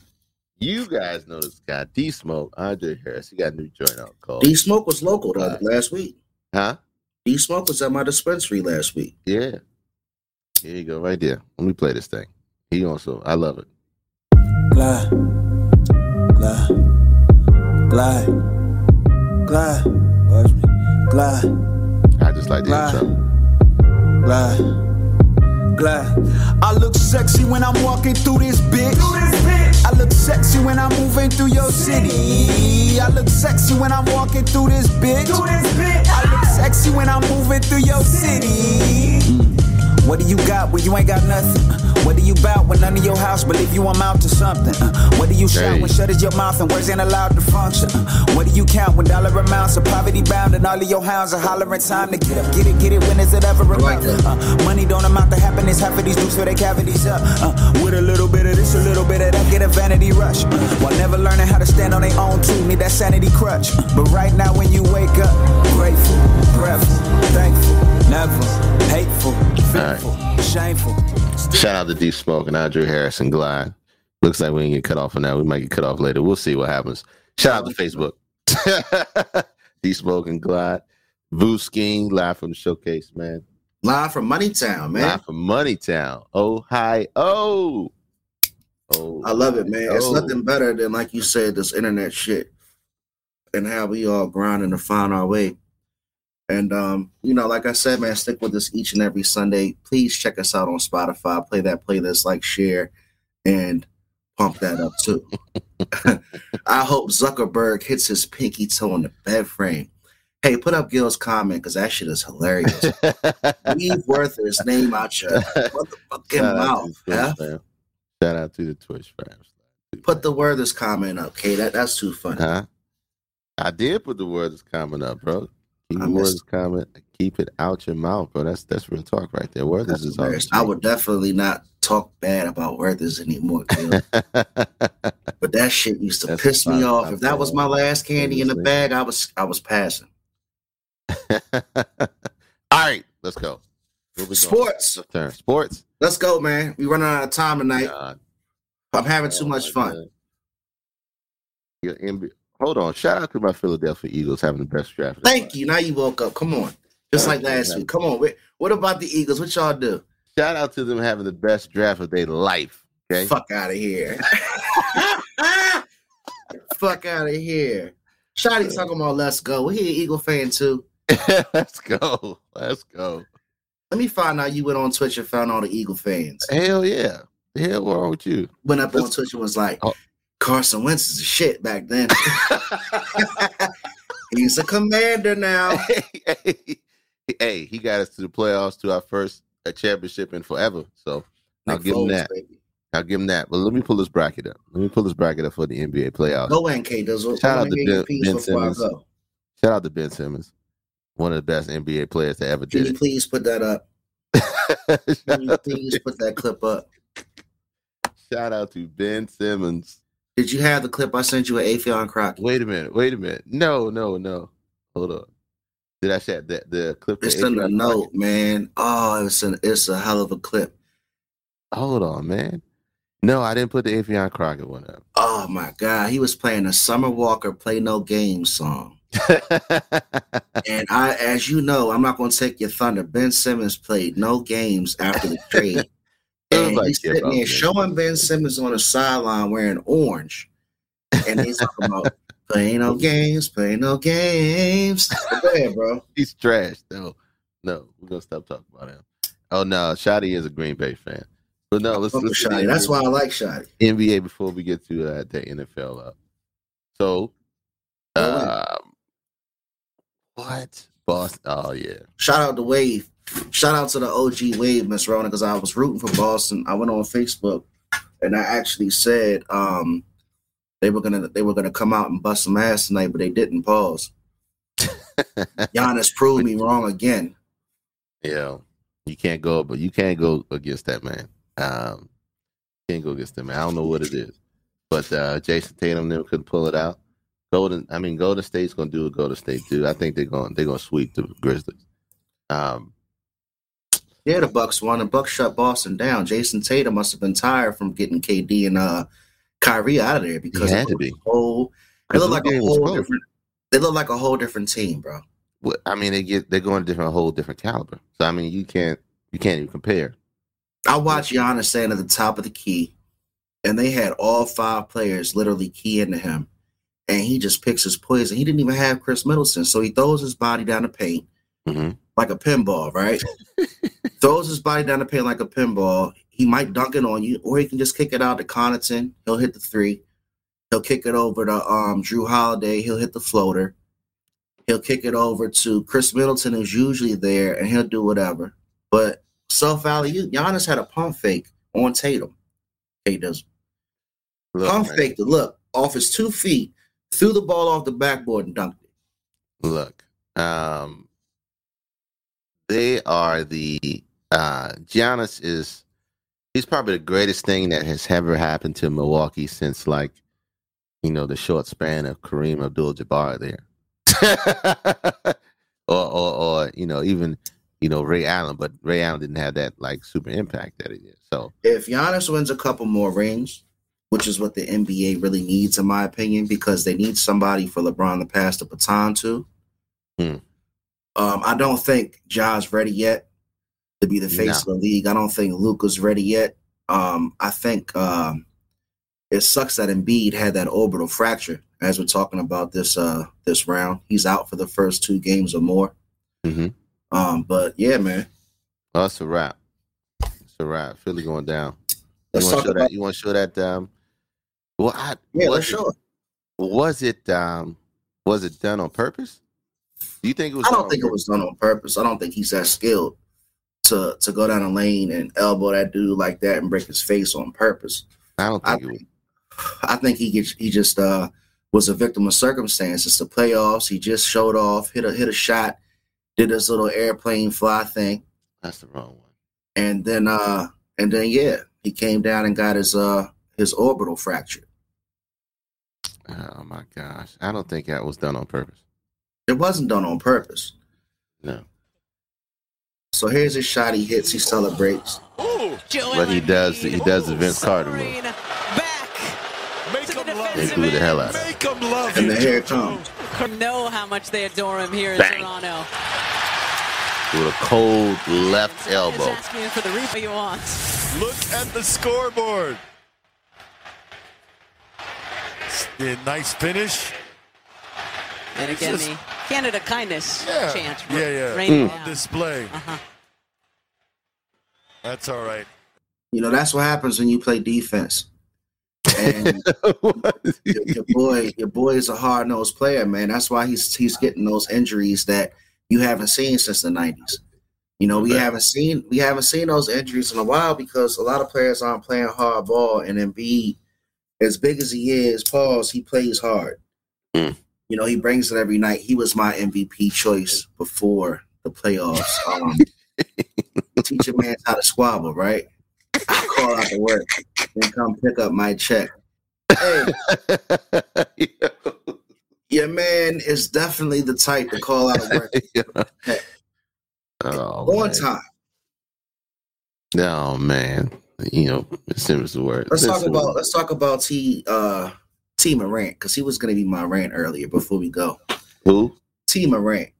You guys know this guy, D Smoke, Andre Harris. He got a new joint out called D Smoke was local the other- last week. Huh? D Smoke was at my dispensary last week. Yeah. Here you go, right there. Let me play this thing. He also, I love it. Glide, glide, glide, glide. Watch me, glide, I just like the Right. intro. glide, glide. I look sexy when I'm walking through this bitch. I look sexy when I'm moving through your city. I look sexy when I'm walking through this bitch. I look sexy when I'm moving through your city. What do you got when you ain't got nothing? What do you bout when none of your house believe you amount to something? Uh, What do you shout Hey. when shut is your mouth and words ain't allowed to function? Uh, What do you count when dollar amounts are poverty bound and all of your hounds are hollering time to get up, get it, get it? When is it ever like. Uh, money don't amount to happiness. Half of these dudes fill their cavities up. Uh, with a little bit of this, a little bit of that, get a vanity rush. While never learning how to stand on their own too, need that sanity crutch. But right now, when you wake up, grateful, grateful, thankful, never hateful, fearful, shameful. Shout out to D Smoke and Andre Harris and Glide. Looks like we ain't get cut off for now. We might get cut off later. We'll see what happens. Shout out to Facebook. *laughs* D Smoke and Glide. Scheme, live from the showcase, man. Live from Moneytown, man. Live from Moneytown, Ohio. Oh, I love it, man. It's Oh. nothing better than, like you said, this internet shit and how we all grinding to find our way. And um, you know, like I said, man, stick with us each and every Sunday. Please check us out on Spotify. Play that playlist, like, share, and pump that up too. *laughs* I hope Zuckerberg hits his pinky toe in the bed frame. Hey, put up Gil's comment because that shit is hilarious. *laughs* Leave Werther's name out your motherfucking Shout mouth. Twitch Yeah? Shout out to the Twitch fans. Put the Werther's comment up, okay? That that's too funny. Huh? I did put the words comment up, bro. Keep I comment. Keep it out your mouth, bro. That's that's real talk right there. Words is all. I would definitely not talk bad about Werther's anymore, *laughs* but that shit used to That's piss me off. If that was my last candy in the bag, I was I was passing. *laughs* all right, let's go. Sports. Turn. Sports. Let's go, man. We running out of time tonight. God. I'm having too Oh, much fun. God. Your NBA Hold on. Shout out to my Philadelphia Eagles having the best draft. Thank you. Now you woke up. Come on. Just like last week. Come on. Wait, What about the Eagles? What y'all do? Shout out to them having the best draft of their life. Okay. Fuck out of here. *laughs* Fuck out of here. Shotty talking about let's go. We're here, Eagle fan too. *laughs* Let's go. Let's go. Let me find out you went on Twitch and found all the Eagle fans. Hell yeah. The hell what's wrong with you? Went up on Let's- Twitch and was like, Oh. Carson Wentz is a shit back then. *laughs* He's a commander now. *laughs* hey, hey, hey, he got us to the playoffs to our first uh, championship in forever. So I'll Nick give him that. baby. I'll give him that. But let me pull this bracket up. Let me pull this bracket up for the NBA playoffs. Go NK does Shout out to Ben- Ben Simmons. Shout out to Ben Simmons, one of the best NBA players to ever Can did you please put that up? *laughs* Can you please put that clip up? Shout out to Ben Simmons. Did you have the clip I sent you at Affion Crockett? Wait a minute. Wait a minute. No, no, no. Hold on. Did I say the the clip? It's in the note, man. Oh, it's an it's a hell of a clip. Hold on, man. No, I didn't put the Affion Crockett one up. Oh my god, he was playing a Summer Walker "Play No Games" song. *laughs* and I, as you know, I'm not going to take your thunder. Ben Simmons played no games after the trade, and he's sitting there showing Ben Simmons on the sideline wearing orange, and he's talking about *laughs* play no games, playing no games. Go ahead, bro. He's trash though. No, we're gonna stop talking about him. Oh no, Shotty is a Green Bay fan. But no, let's, let's Shotty. That's why I like Shotty. NBA before we get to uh, the NFL up. So, um, what Boston? Oh yeah. Shout out to Wave. Shout out to the OG Wave, Miss Rona, because I was rooting for Boston. I went on Facebook and I actually said um, they were gonna they were gonna come out and bust some ass tonight, but they didn't. Pause. *laughs* Giannis proved me wrong again. Yeah, you can't go, but you can't go against that man. Um, can't go against them. I don't know what it is, but uh, Jayson Tatum never could pull it out. Golden, I mean, Golden State's gonna do what Golden State do. I think they're gonna they're gonna sweep the Grizzlies. Um, yeah, the Bucks won. The Bucks shut Boston down. Jayson Tatum must have been tired from getting KD and uh, Kyrie out of there because had to be. Whole, they look like a whole different. They look like a whole different team, bro. Well, I mean, they get they're going a different, a whole different caliber. So I mean, you can't you can't even compare. I watched Giannis stand at the top of the key, and they had all five players literally key into him, and he just picks his poison. He didn't even have Khris Middleton, so he throws his body down the paint mm-hmm. like a pinball, right? *laughs* throws his body down the paint like a pinball. He might dunk it on you, or he can just kick it out to Connaughton. He'll hit the three. He'll kick it over to um, Jrue Holiday. He'll hit the floater. He'll kick it over to Khris Middleton, who's usually there, and he'll do whatever. But self alley, Giannis had a pump fake on Tatum. He does. Look, pump man. fake to look off his two feet, threw the ball off the backboard and dunked it. Look, um, they are the uh Giannis is he's probably the greatest thing that has ever happened to Milwaukee since like you know the short span of Kareem Abdul-Jabbar there, *laughs* or, or or you know even you know Ray Allen, but Ray Allen didn't have that like super impact that he did. So if Giannis wins a couple more rings, which is what the NBA really needs, in my opinion, because they need somebody for LeBron to pass the baton to. Hmm. Um, I don't think Ja's ready yet to be the face no. of the league. I don't think Luka's ready yet. Um, I think um, it sucks that Embiid had that orbital fracture as we're talking about this uh, this round. He's out for the first two games or more. Mm-hmm. Um, but yeah, man. Oh, that's a wrap. It's a wrap. Philly going down. Let's you want to show that? You want to show that? Um, well, I, yeah, let's show it. Was it um, was it done on purpose? Do you think it was? I don't think it was done on purpose. I don't think he's that skilled to to go down a lane and elbow that dude like that and break his face on purpose. I don't think I think, *sighs* I think he gets, he just uh was a victim of circumstances. The playoffs, he just showed off, hit a hit a shot, did this little airplane fly thing. That's the wrong one. And then uh and then yeah, he came down and got his uh his orbital fractured. Oh my gosh. I don't think that was done on purpose. It wasn't done on purpose. No. So here's his shot. He hits. He celebrates. Ooh, but he does. He does the Vince Carter move. They boo the hell out of him. And the hair comes. Know how much they adore him here in Toronto. With a cold left elbow. For the you want. Look at the scoreboard. Nice finish. And again, just, the Canada kindness yeah, chant. Yeah, yeah. Mm. On display. Uh-huh. That's all right. You know, that's what happens when you play defense. And *laughs* your, your, boy, your boy is a hard nosed player, man. That's why he's he's getting those injuries that you haven't seen since the nineties. You know, we okay. haven't seen we haven't seen those injuries in a while because a lot of players aren't playing hard ball. And Embiid, as big as he is, pause, he plays hard. Mm. You know, he brings it every night. He was my MVP choice before the playoffs. Um, *laughs* teach a man how to squabble, right? I call out to work and come pick up my check. Hey, *laughs* Your man is definitely the type to call out a record *laughs* oh, on man. time. Oh man, you know, simple as the word. Let's talk about let's talk about T uh T Morant because he was gonna be my rant earlier before we go. who. T Morant.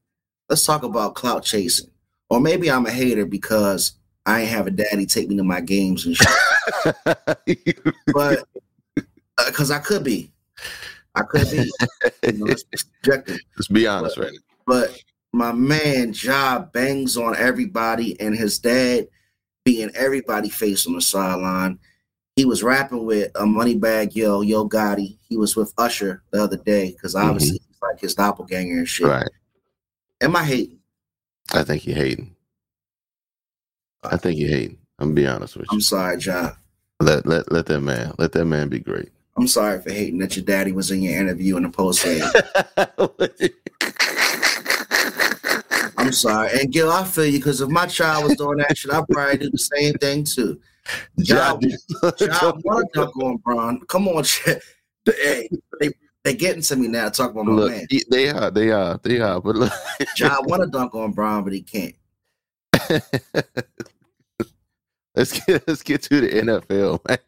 Let's talk about clout chasing. Or maybe I'm a hater because I ain't have a daddy take me to my games and shit. *laughs* but because I could be. I could be. You know, let's be subjective. Let's be honest, right? But my man Job bangs on everybody, and his dad being everybody face on the sideline. He was rapping with a money bag yo, Yo Gotti. He was with Usher the other day because mm-hmm. obviously he's like his doppelganger and shit. Right. Am I hating? I think you're hating. Uh, I think you're hating. I'm gonna be honest with you. I'm sorry, John. Let let let that man let that man be great. I'm sorry for hating that your daddy was in your interview in the post game. *laughs* I'm sorry. And Gil, I feel you because if my child was doing that shit, I'd probably do the same thing too. Job, job want to dunk on Braun. Come on, *laughs* shit. Hey, they they getting to me now. Talk about my Look, man. he- they are, they are, they are. But look, Job want to dunk on Braun, but he can't. *laughs* let's get let's get to the NFL, *laughs* man.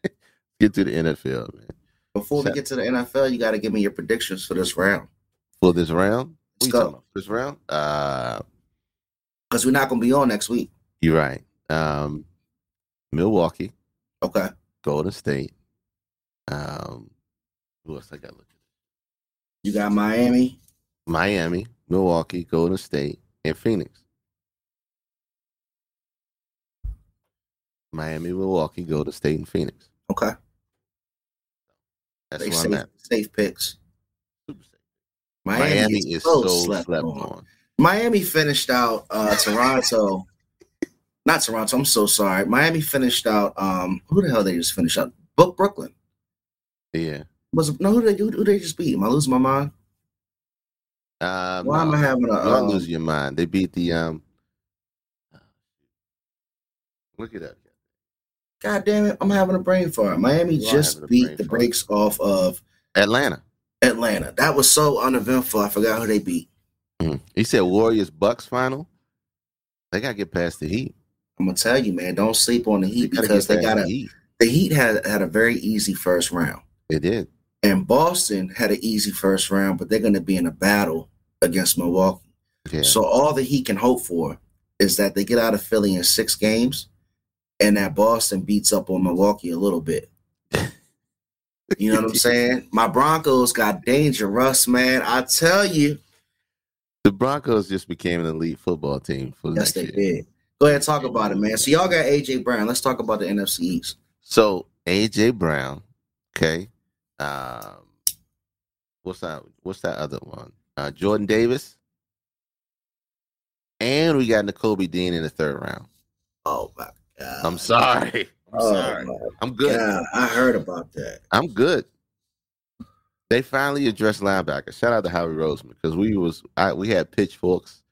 Get to the NFL, man. Before we get to the NFL, you got to give me your predictions for this round For this round, Let's go. This round, uh, because we're not gonna be on next week. you're right. Um, Milwaukee, Okay. Golden State. Um, who else I got looking? At? You got Miami. Miami, Milwaukee, Golden State, and Phoenix. Miami, Milwaukee, Golden State, and Phoenix. Okay. That's They where safe, I'm at. safe picks. Super safe. Miami, Miami, is so slept slept, on. on. Miami finished out uh Toronto. Not Toronto, I'm so sorry. Miami finished out um who the hell they just finished out? Book Brooklyn. Yeah. Was no who they who, who they just beat? Am I losing my mind? Um, Why am no, I having a don't um, lose your mind. They beat the um. Look it up. God damn it, I'm having a brain fart. Miami You just beat the fart. brakes off of Atlanta. Atlanta. That was so uneventful. I forgot who they beat. Mhm. He said Warriors Bucks final. They gotta get past the Heat. I'm gonna tell you, man, don't sleep on the Heat gotta because they got the a Heat. the Heat had had a very easy first round. They did. And Boston had an easy first round, but they're gonna be in a battle against Milwaukee. Yeah. So all that he can hope for is that they get out of Philly in six games, and that Boston beats up on Milwaukee a little bit. *laughs* You know what I'm saying? My Broncos got dangerous, man. I tell you. The Broncos just became an elite football team for Yes, they year. did. Go ahead, talk about it, man. So y'all got AJ Brown. Let's talk about the NFC East. So AJ Brown, okay. Um, what's that? What's that other one? Uh, Jordan Davis, and we got Nakobe Dean in the third round. Oh my god. I'm sorry. I'm Oh sorry. I'm good. god. I heard about that. I'm good. They finally addressed linebacker. Shout out to Howie Roseman because we was I, we had pitchforks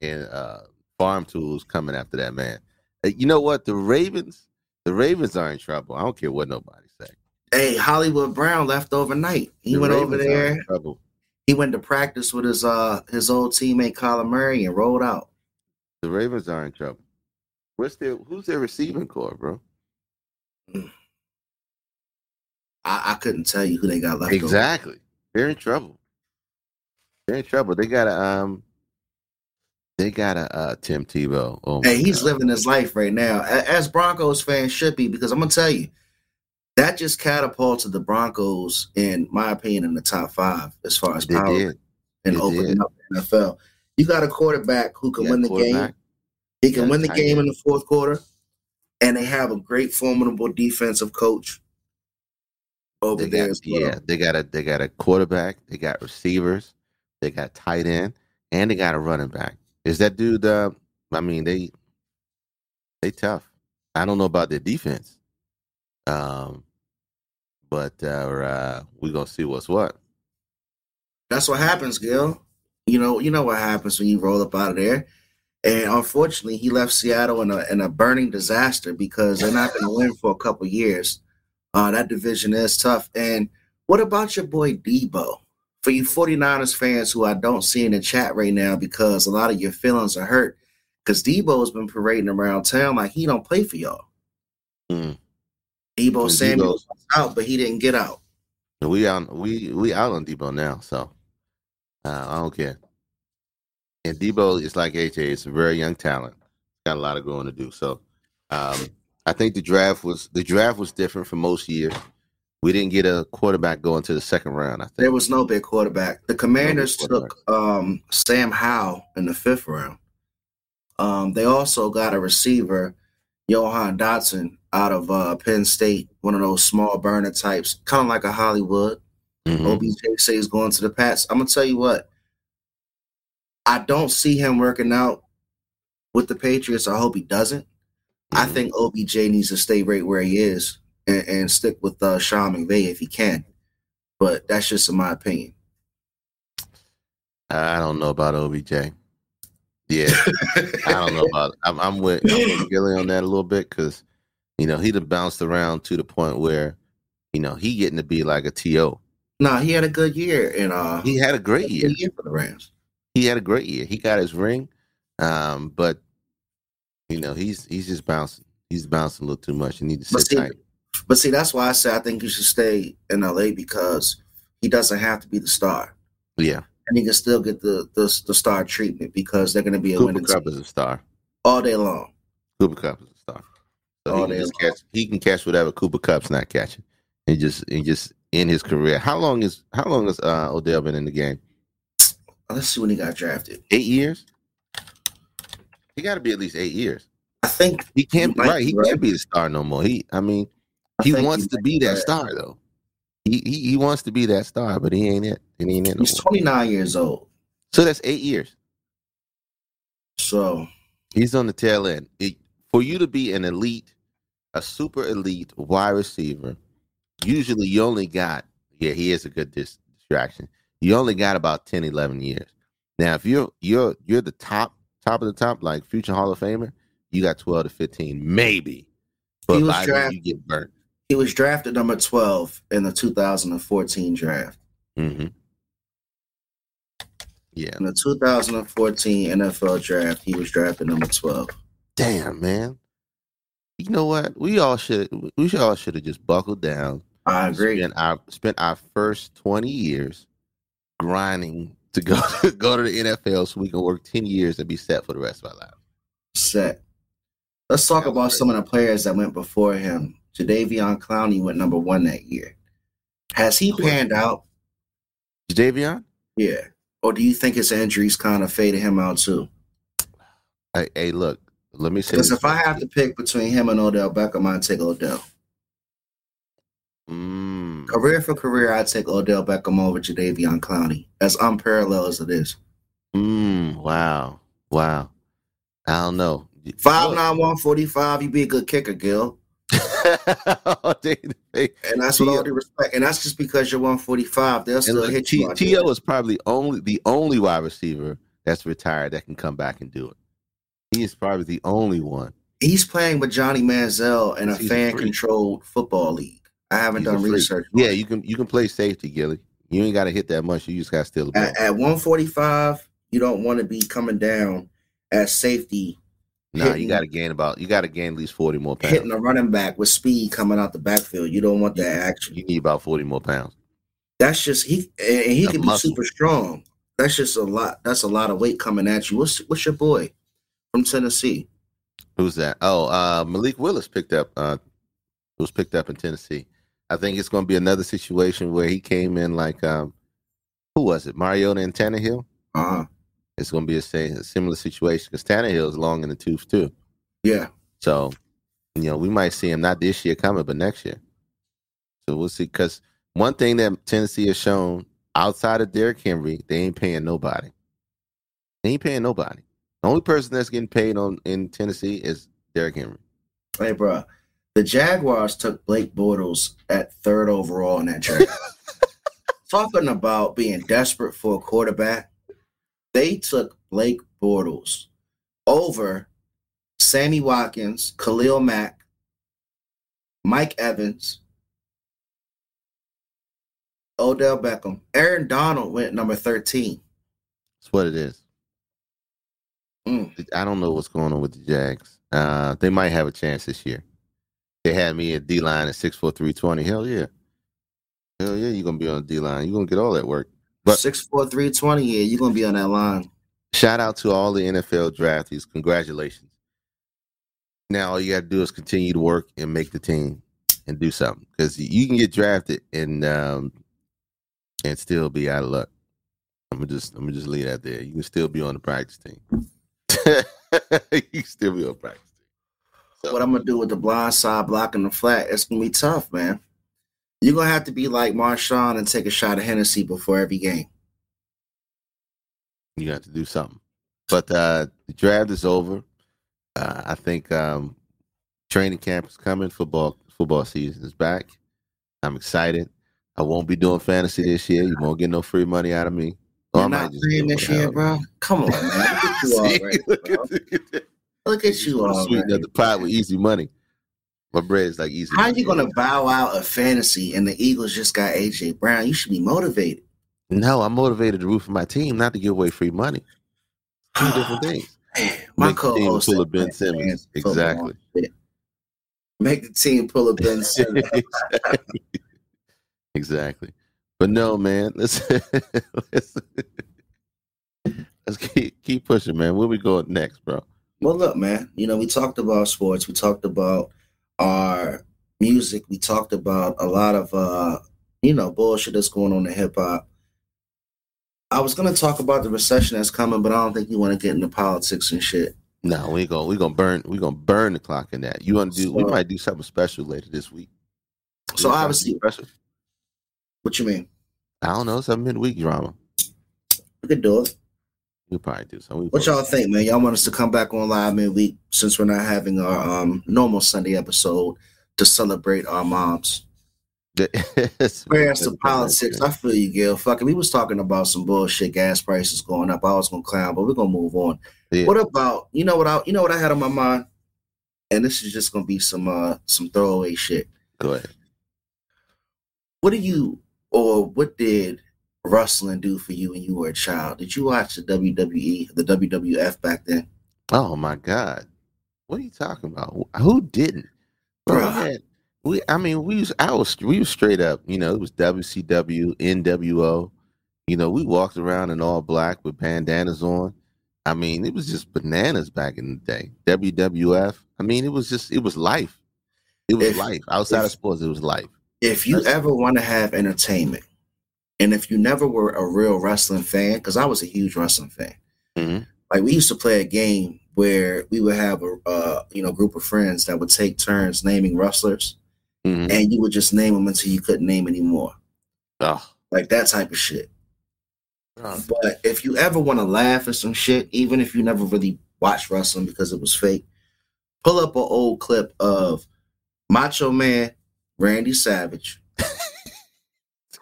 and uh, farm tools coming after that man. Uh, You know what? The Ravens, the Ravens are in trouble. I don't care what nobody say. Hey, Hollywood Brown left overnight. He The went over Ravens in there. He went to practice with his uh his old teammate Kyler Murray and rolled out. The Ravens are in trouble. What's their who's their receiving core, bro? I, I couldn't tell you who they got left. over. Exactly. They're in trouble. They're in trouble. They got a um they got a uh Tim Tebow. Oh Hey, he's God. living his life right now, as Broncos fans should be, because I'm gonna tell you, that just catapulted the Broncos, in my opinion, in the top five as far as They power did. and they opening did. up the NFL. You got a quarterback who can win the game. He can win the game in the fourth quarter, and they have a great, formidable defensive coach over there got as well. yeah, they got a they got a quarterback, they got receivers, they got tight end, and they got a running back. Is that dude uh I mean they they tough. I don't know about their defense. Um but uh, uh we're gonna see what's what. That's what happens, Gil. You know, you know what happens when you roll up out of there. And unfortunately, he left Seattle in a in a burning disaster because they're not going to win for a couple years. Uh, that division is tough. And what about your boy Deebo for you 49ers fans who I don't see in the chat right now because a lot of your feelings are hurt because Deebo's been parading around town like he don't play for y'all. Mm. Deebo And Samuel out, but he didn't get out. We out we we out on Deebo now, so uh, I don't care. And Deebo is like AJ; it's a very young talent. Got a lot of growing to do. So um, I think the draft was the draft was different from most years. We didn't get a quarterback going to the second round. I think There was no big quarterback. The Commanders quarterback. took um, Sam Howell in the fifth round. Um, they also got a receiver, Jahan Dotson, out of uh, Penn State, one of those small burner types, kind of like a Hollywood. Mhm. OBJ says going to the Pats. I'm gonna tell you what. I don't see him working out with the Patriots. I hope he doesn't. I think OBJ needs to stay right where he is and, and stick with uh, Sean McVay if he can. But that's just in my opinion. I don't know about OBJ. Yeah, *laughs* I don't know about. I'm, I'm with, I'm with *laughs* Gilly on that a little bit because you know he'd have bounced around to the point where you know he getting to be like a to. No, he had a good year in uh He had a great year. year for the Rams. He had a great year. He got his ring, um, but you know he's he's just bouncing. He's bouncing a little too much. He need to But sit see, tight. but see, that's why I say I think you should stay in LA because he doesn't have to be the star. Yeah, And he can still get the the, the star treatment because they're gonna be a Cooper winning Cup team is a star. all day long. Cooper Kupp is a star. So All he can day long. catch. He can catch whatever Cooper Kupp's not catching. And just and just in his career. How long is how long has uh, Odell been in the game? Let's see when he got drafted. Eight years. He got to be at least eight years. I think He can't might right. He right. can't be the star no more. He, I mean, I he wants you to be that right. star though. He, he he wants to be that star, but he ain't it. He ain't it no He's 29 years old. So that's eight years. So He's on the tail end. It- for you to be an elite, a super elite wide receiver, usually you only got, yeah, he is a good dis- distraction. You only got about 10, 11 years. Now, if you're you're you're the top top of the top, like future Hall of Famer, you got 12 to 15, maybe. But He was draft- you get burnt. he was drafted number 12 in the 2014 draft. hmm Yeah. In the 2014 NFL draft, he was drafted number 12. Damn, man. You know what? We all should we should all should have just buckled down I agree. And I spent our first twenty years grinding to go *laughs* to go to the NFL so we can work ten years and be set for the rest of our lives. Set. Let's talk about great. some of the players that went before him. Jadeveon Clowney went number one that year. Has he panned out? Jadeveon? Yeah. Or do you think his injuries kind of faded him out too? Hey, hey, look, let me say Because if I have to pick between him and Odell Beckham, I'd take Odell. Mm, Career for career, I'd take Odell Beckham over Jadeveon Clowney. As unparalleled as it is. mm, wow. Wow. I don't know. Five nine one forty five. You be a good kicker, Gil. *laughs* They- And that's with all due respect. And that's just because you're 145. They'll still hit T- you. T.O. is probably only the only wide receiver that's retired that can come back and do it. He is probably the only one. He's playing with Johnny Manziel in a fan controlled football league. I haven't done research. Yeah, you can you can play safety, Gilly. You ain't got to hit that much. You just got to steal the ball. At, at 145, you don't want to be coming down at safety, No, you got to gain about you got to gain at least forty more pounds. hitting a running back with speed coming out the backfield. You don't want that action. You need about forty more pounds. That's just he and he That's can be super strong. That's just a lot. That's a lot of weight coming at you. What's what's your boy from Tennessee? Who's that? Oh, uh, Malik Willis picked up. Uh, was picked up in Tennessee. I think it's going to be another situation where he came in like um, who was it? Mariota and Tannehill. Uh It's going to be a, same, a similar situation because Tannehill is long in the tooth too. yeah. So, you know, we might see him not this year coming, but next year. So we'll see. Because one thing that Tennessee has shown outside of Derrick Henry, they ain't paying nobody. They ain't paying nobody. The only person that's getting paid on in Tennessee is Derrick Henry. Hey, bro. The Jaguars took Blake Bortles at third overall in that draft. *laughs* Talking about being desperate for a quarterback, they took Blake Bortles over Sammy Watkins, Khalil Mack, Mike Evans, Odell Beckham. Aaron Donald went number 13. That's what it is. Mm. I don't know what's going on with the Jags. Uh, they might have a chance this year. They had me at D line at six four three twenty. Hell yeah. Hell yeah, you're gonna be on D line. You're gonna get all that work. But- Six four three twenty. Yeah, you're gonna be on that line. Shout out to all the NFL draftees. Congratulations. Now all you gotta do is continue to work and make the team and do something. Because you can get drafted and um and still be out of luck. I'm gonna just I'm gonna just leave that there. You can still be on the practice team. *laughs* you can still be on practice What I'm gonna do with the blind side blocking the flat, it's gonna be tough, man. You're gonna have to be like Marshawn and take a shot of Hennessy before every game. you got to do something. But uh the draft is over. Uh, I think um training camp is coming. Football football season is back. I'm excited. I won't be doing fantasy this year. You won't get no free money out of me. Or I You're might not just playing this year, bro. Come on, man. Look at you *laughs* See, already, look bro. Look at that. Look at you sweeten already. up the pot with easy money. My bread is like easy. How money. you gonna bow out of fantasy and the Eagles just got AJ Brown? You should be motivated. No, I'm motivated to root for my team, not to give away free money. Two *sighs* different things. Man, my Make team co-host that of Ben Simmons. Exactly. Make the team pull a Ben Simmons. exactly. *laughs* exactly. But no, man. *laughs* Let's let's, let's keep keep pushing, man. Where we going next, bro? Well, look, man. You know, we talked about sports. We talked about our music. We talked about a lot of, uh, you know, bullshit that's going on in hip hop. I was gonna talk about the recession that's coming, but I don't think you want to get into politics and shit. No, we gonna we gonna burn we gonna burn the clock in that. You want to do? we might do something special later this week. So Do something obviously, special. what you mean? I don't know some midweek drama. We could do it. We'll probably do something. We What y'all think, man? Y'all want us to come back on live midweek since we're not having our um normal Sunday episode to celebrate our moms. *laughs* Whereas the politics, I feel you, Gil. Fuck it. We was talking about some bullshit, gas prices going up. I was gonna clown, but we're gonna move on. Yeah. What about you know what I you know what I had on my mind? And this is just gonna be some uh some throwaway shit. Go ahead. What do you or what did wrestling do for you when you were a child? Did you watch the WWE, the WWF back then? Oh my God, what are you talking about? Who didn't? Bro, we, I mean, we was I was we was straight up. You know, it was WCW, NWO. You know, we walked around in all black with bandanas on. I mean, it was just bananas back in the day. WWF. I mean, it was just it was life. It was If- life. Outside of sports, it was life. if you That's- ever want to have entertainment, and if you never were a real wrestling fan, because I was a huge wrestling fan, Mhm. like we used to play a game where we would have a uh, you know group of friends that would take turns naming wrestlers, Mhm. and you would just name them until you couldn't name anymore, Oh, like that type of shit. oh, But if you ever want to laugh at some shit, even if you never really watched wrestling because it was fake, pull up an old clip of Macho Man Randy Savage.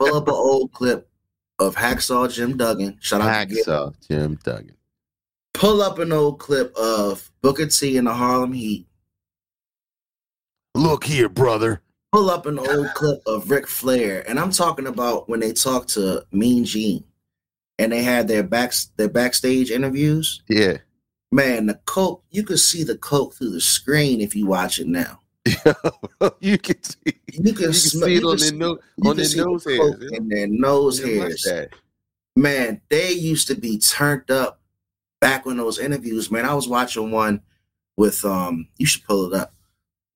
Pull up an old clip of Hacksaw Jim Duggan. Shout out to Hacksaw Jim Duggan. Pull up an old clip of Booker T and the Harlem Heat. Look here, brother. Pull up an old clip of Ric Flair, and I'm talking about when they talked to Mean Gene, and they had their back their backstage interviews. Yeah. Man, the coke, you can see the coke through the screen if you watch it now. *laughs* you can see You can, you can smell see it on their nose on their the nose hairs. in their nose hairs. Man, they used to be turned up back when those interviews, man. I was watching one with um you should pull it up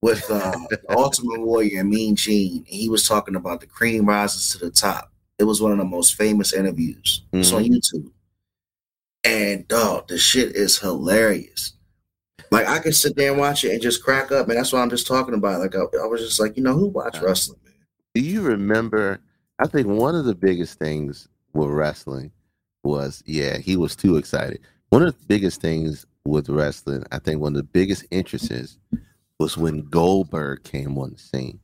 with uh *laughs* Ultimate Warrior and Mean Gene, and he was talking about the cream rises to the top. It was one of the most famous interviews. It's on YouTube. And dog, the shit is hilarious. Like I could sit there and watch it and just crack up, and that's what I'm just talking about. Like I, I was just like, you know, who watch wrestling, man? Do you remember? I think one of the biggest things with wrestling was, yeah, he was too excited. One of the biggest things with wrestling, I think one of the biggest interests was when Goldberg came on the scene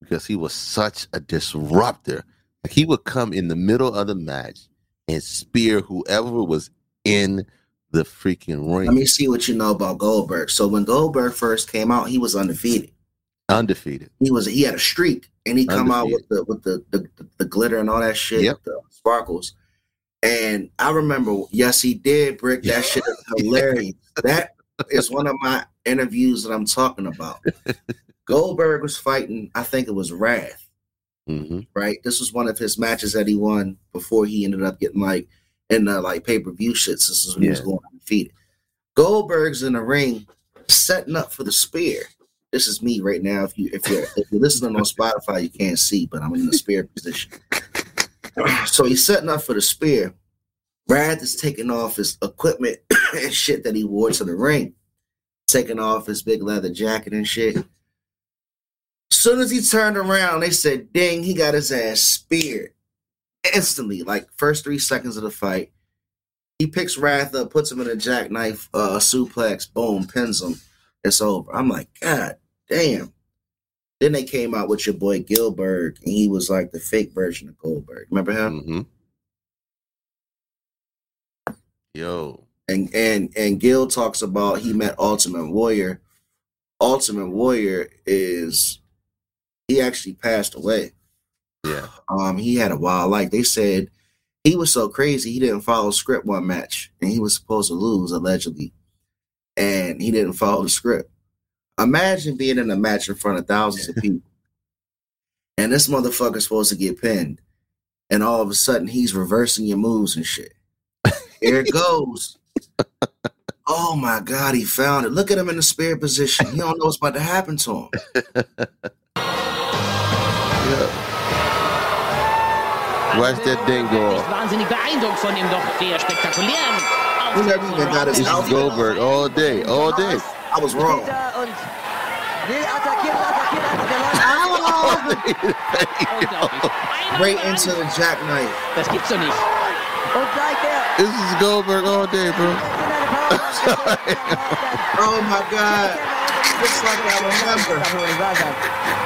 because he was such a disruptor. Like he would come in the middle of the match and spear whoever was in the freaking ring. Let me see what you know about Goldberg. So when Goldberg first came out, he was undefeated. undefeated. He was he had a streak, and he come out with the with the, the the glitter and all that shit, Yep. the sparkles. And I remember, yes, he did, Brick. That shit is *laughs* hilarious. that is one of my interviews that I'm talking about. Goldberg was fighting, I think it was Wrath, hmm right? This was one of his matches that he won before he ended up getting like in the like pay per view shit. This is when he was Yeah. going undefeated. Goldberg's in the ring setting up for the spear. This is me right now. If you if you're if you're listening on Spotify, you can't see, but I'm in the spear position. *clears throat* So he's setting up for the spear. Brad is taking off his equipment *clears throat* and shit that he wore to the ring, taking off his big leather jacket and shit. Soon as he turned around, they said, "Ding!" He got his ass speared instantly. Like first three seconds of the fight, he picks Wrath up, puts him in a jackknife uh, suplex, boom, pins him. It's over. I'm like, God damn. Then they came out with your boy Gillberg, and he was like the fake version of Goldberg. Remember him? hmm Yo. And and and Gil talks about he met Ultimate Warrior. Ultimate Warrior is he actually passed away. Yeah. Um, he had a wild life. They said he was so crazy he didn't follow script one match, and he was supposed to lose allegedly, and he didn't follow the script. Imagine being in a match in front of thousands of *laughs* people, and this motherfucker's supposed to get pinned, and all of a sudden he's reversing your moves and shit. Here it goes. *laughs* Oh my God, he found it. Look at him in the spirit position. He don't know what's about to happen to him. *laughs* Watch that thing go Nicht off. wahnsinnig beeindruckt von dem doch sehr er spektakulären Who never even got his This is outfit. Goldberg all day, all day. I was wrong. Der. Right *laughs* into the jackknife. Das gibt's doch nicht. und gleich der This is Goldberg all day, bro. in eine Power. Oh my God. Looks like I remember.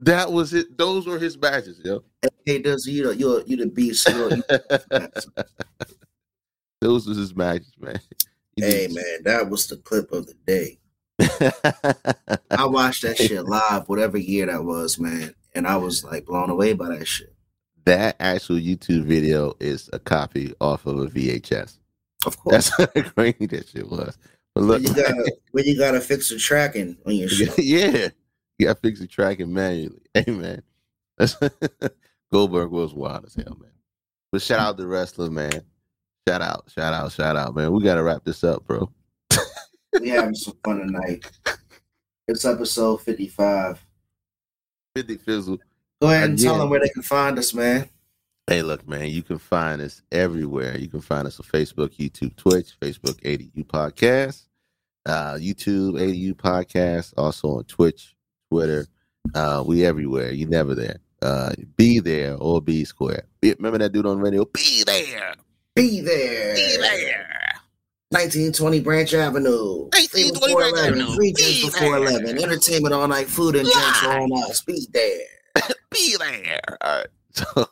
That was it. Those were his matches, yo. Hey, does you know you're you the beast? You the- *laughs* Those was his matches, man. He hey did- man, that was the clip of the day. *laughs* I watched that shit live, whatever year that was, man, and I was like blown away by that shit. that actual YouTube video is a copy off of a VHS. Of course, That's *laughs* how grainy that shit was. But look, when you gotta when you gotta fix the tracking on your shit. yeah, you got to fix the tracking manually. *laughs* Hey, man. *laughs* Goldberg was wild as hell, man. But shout out the wrestler, man. Shout out, shout out, shout out, man. We got to wrap this up, bro. We having some fun tonight. It's episode fifty five. 50 Fizzle. Go ahead and tell them where they can find us, man. Hey, look, man, you can find us everywhere. You can find us on Facebook, YouTube, Twitch, Facebook, ADU Podcast, uh, YouTube, ADU Podcast, also on Twitch, Twitter. Uh, we everywhere. You never there. Uh, be there or be square. Be- Remember that dude on radio? Be there. Be there. Be there. 1920 Branch Avenue. 1920 Branch 11, Avenue. Free drinks before there. 11. Entertainment all night. Food and drinks all night. Be there. *laughs* Be there. All right. *laughs* So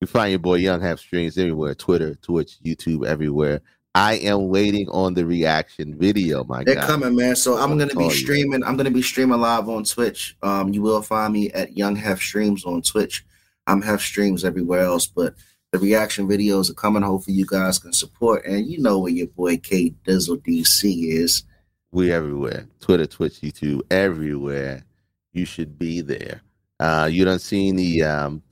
you find your boy Young Hef Streams everywhere Twitter, Twitch, YouTube, everywhere. I am waiting on the reaction video, my They're God. coming, man. So I'm I'm gonna be telling you. streaming. I'm gonna be streaming live on Twitch. Um, you will find me at Young Hef Streams on Twitch. I'm Hef Streams everywhere else, but the reaction videos are coming. Hopefully, you guys can support. And you know where your boy K Dizzle DC is. We everywhere. Twitter, Twitch, YouTube, everywhere. You should be there. Uh you done seen the um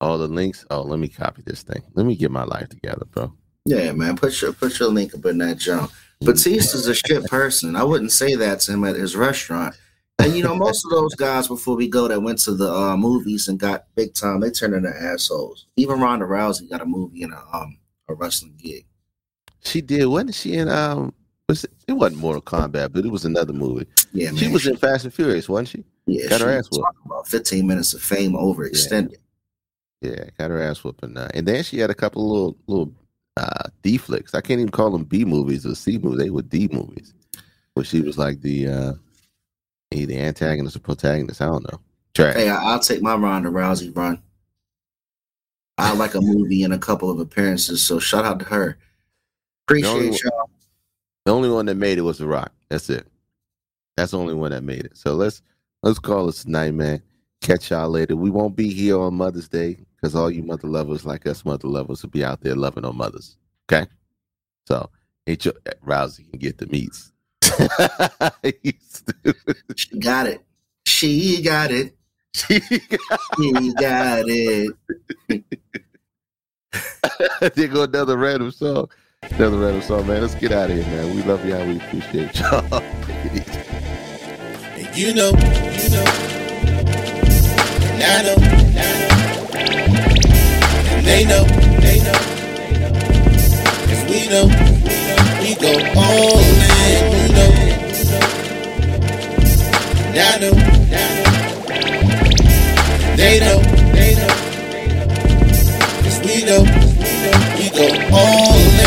all the links? Oh, let me copy this thing. Let me get my life together, bro. Yeah, man. Put your put your link up in that jump. Batista's a shit person. I wouldn't say that to him at his restaurant. And you know, most of those guys before we go that went to the uh, movies and got big time, they turned into assholes. Even Ronda Rousey got a movie and a um a wrestling gig. She did, wasn't she in um was it, it wasn't Mortal Kombat, but it was another movie. Yeah, man. She was in Fast and Furious, wasn't she? yeah, got her ass whooped. about 15 minutes of fame overextended. Yeah, got her ass whooping. Uh, and then she had a couple little little uh, D flicks. I can't even call them B movies or C movies. They were D movies. Where she was like the uh, either antagonist or protagonist. I don't know. Trash. Hey, I'll take my Ronda Rousey run. I like a movie and a couple of appearances, so shout out to her. The Appreciate y'all. The only one that made it was The Rock. That's it. That's the only one that made it. So let's let's call it tonight, man. Catch y'all later. We won't be here on Mother's Day because all you mother lovers like us mother lovers will be out there loving on mothers. Okay, so ain't your eh, Rousey can get the meats. *laughs* She got it. She got it. She She got it. *laughs* there go another random song. Another random song, man. Let's get out of here, man. We love y'all. We appreciate y'all. Take it easy. And you know, you know, and I know, and I know, and they know, they know, cause we know, we go all in, you know, and I know, they know, they know, cause we know, we go all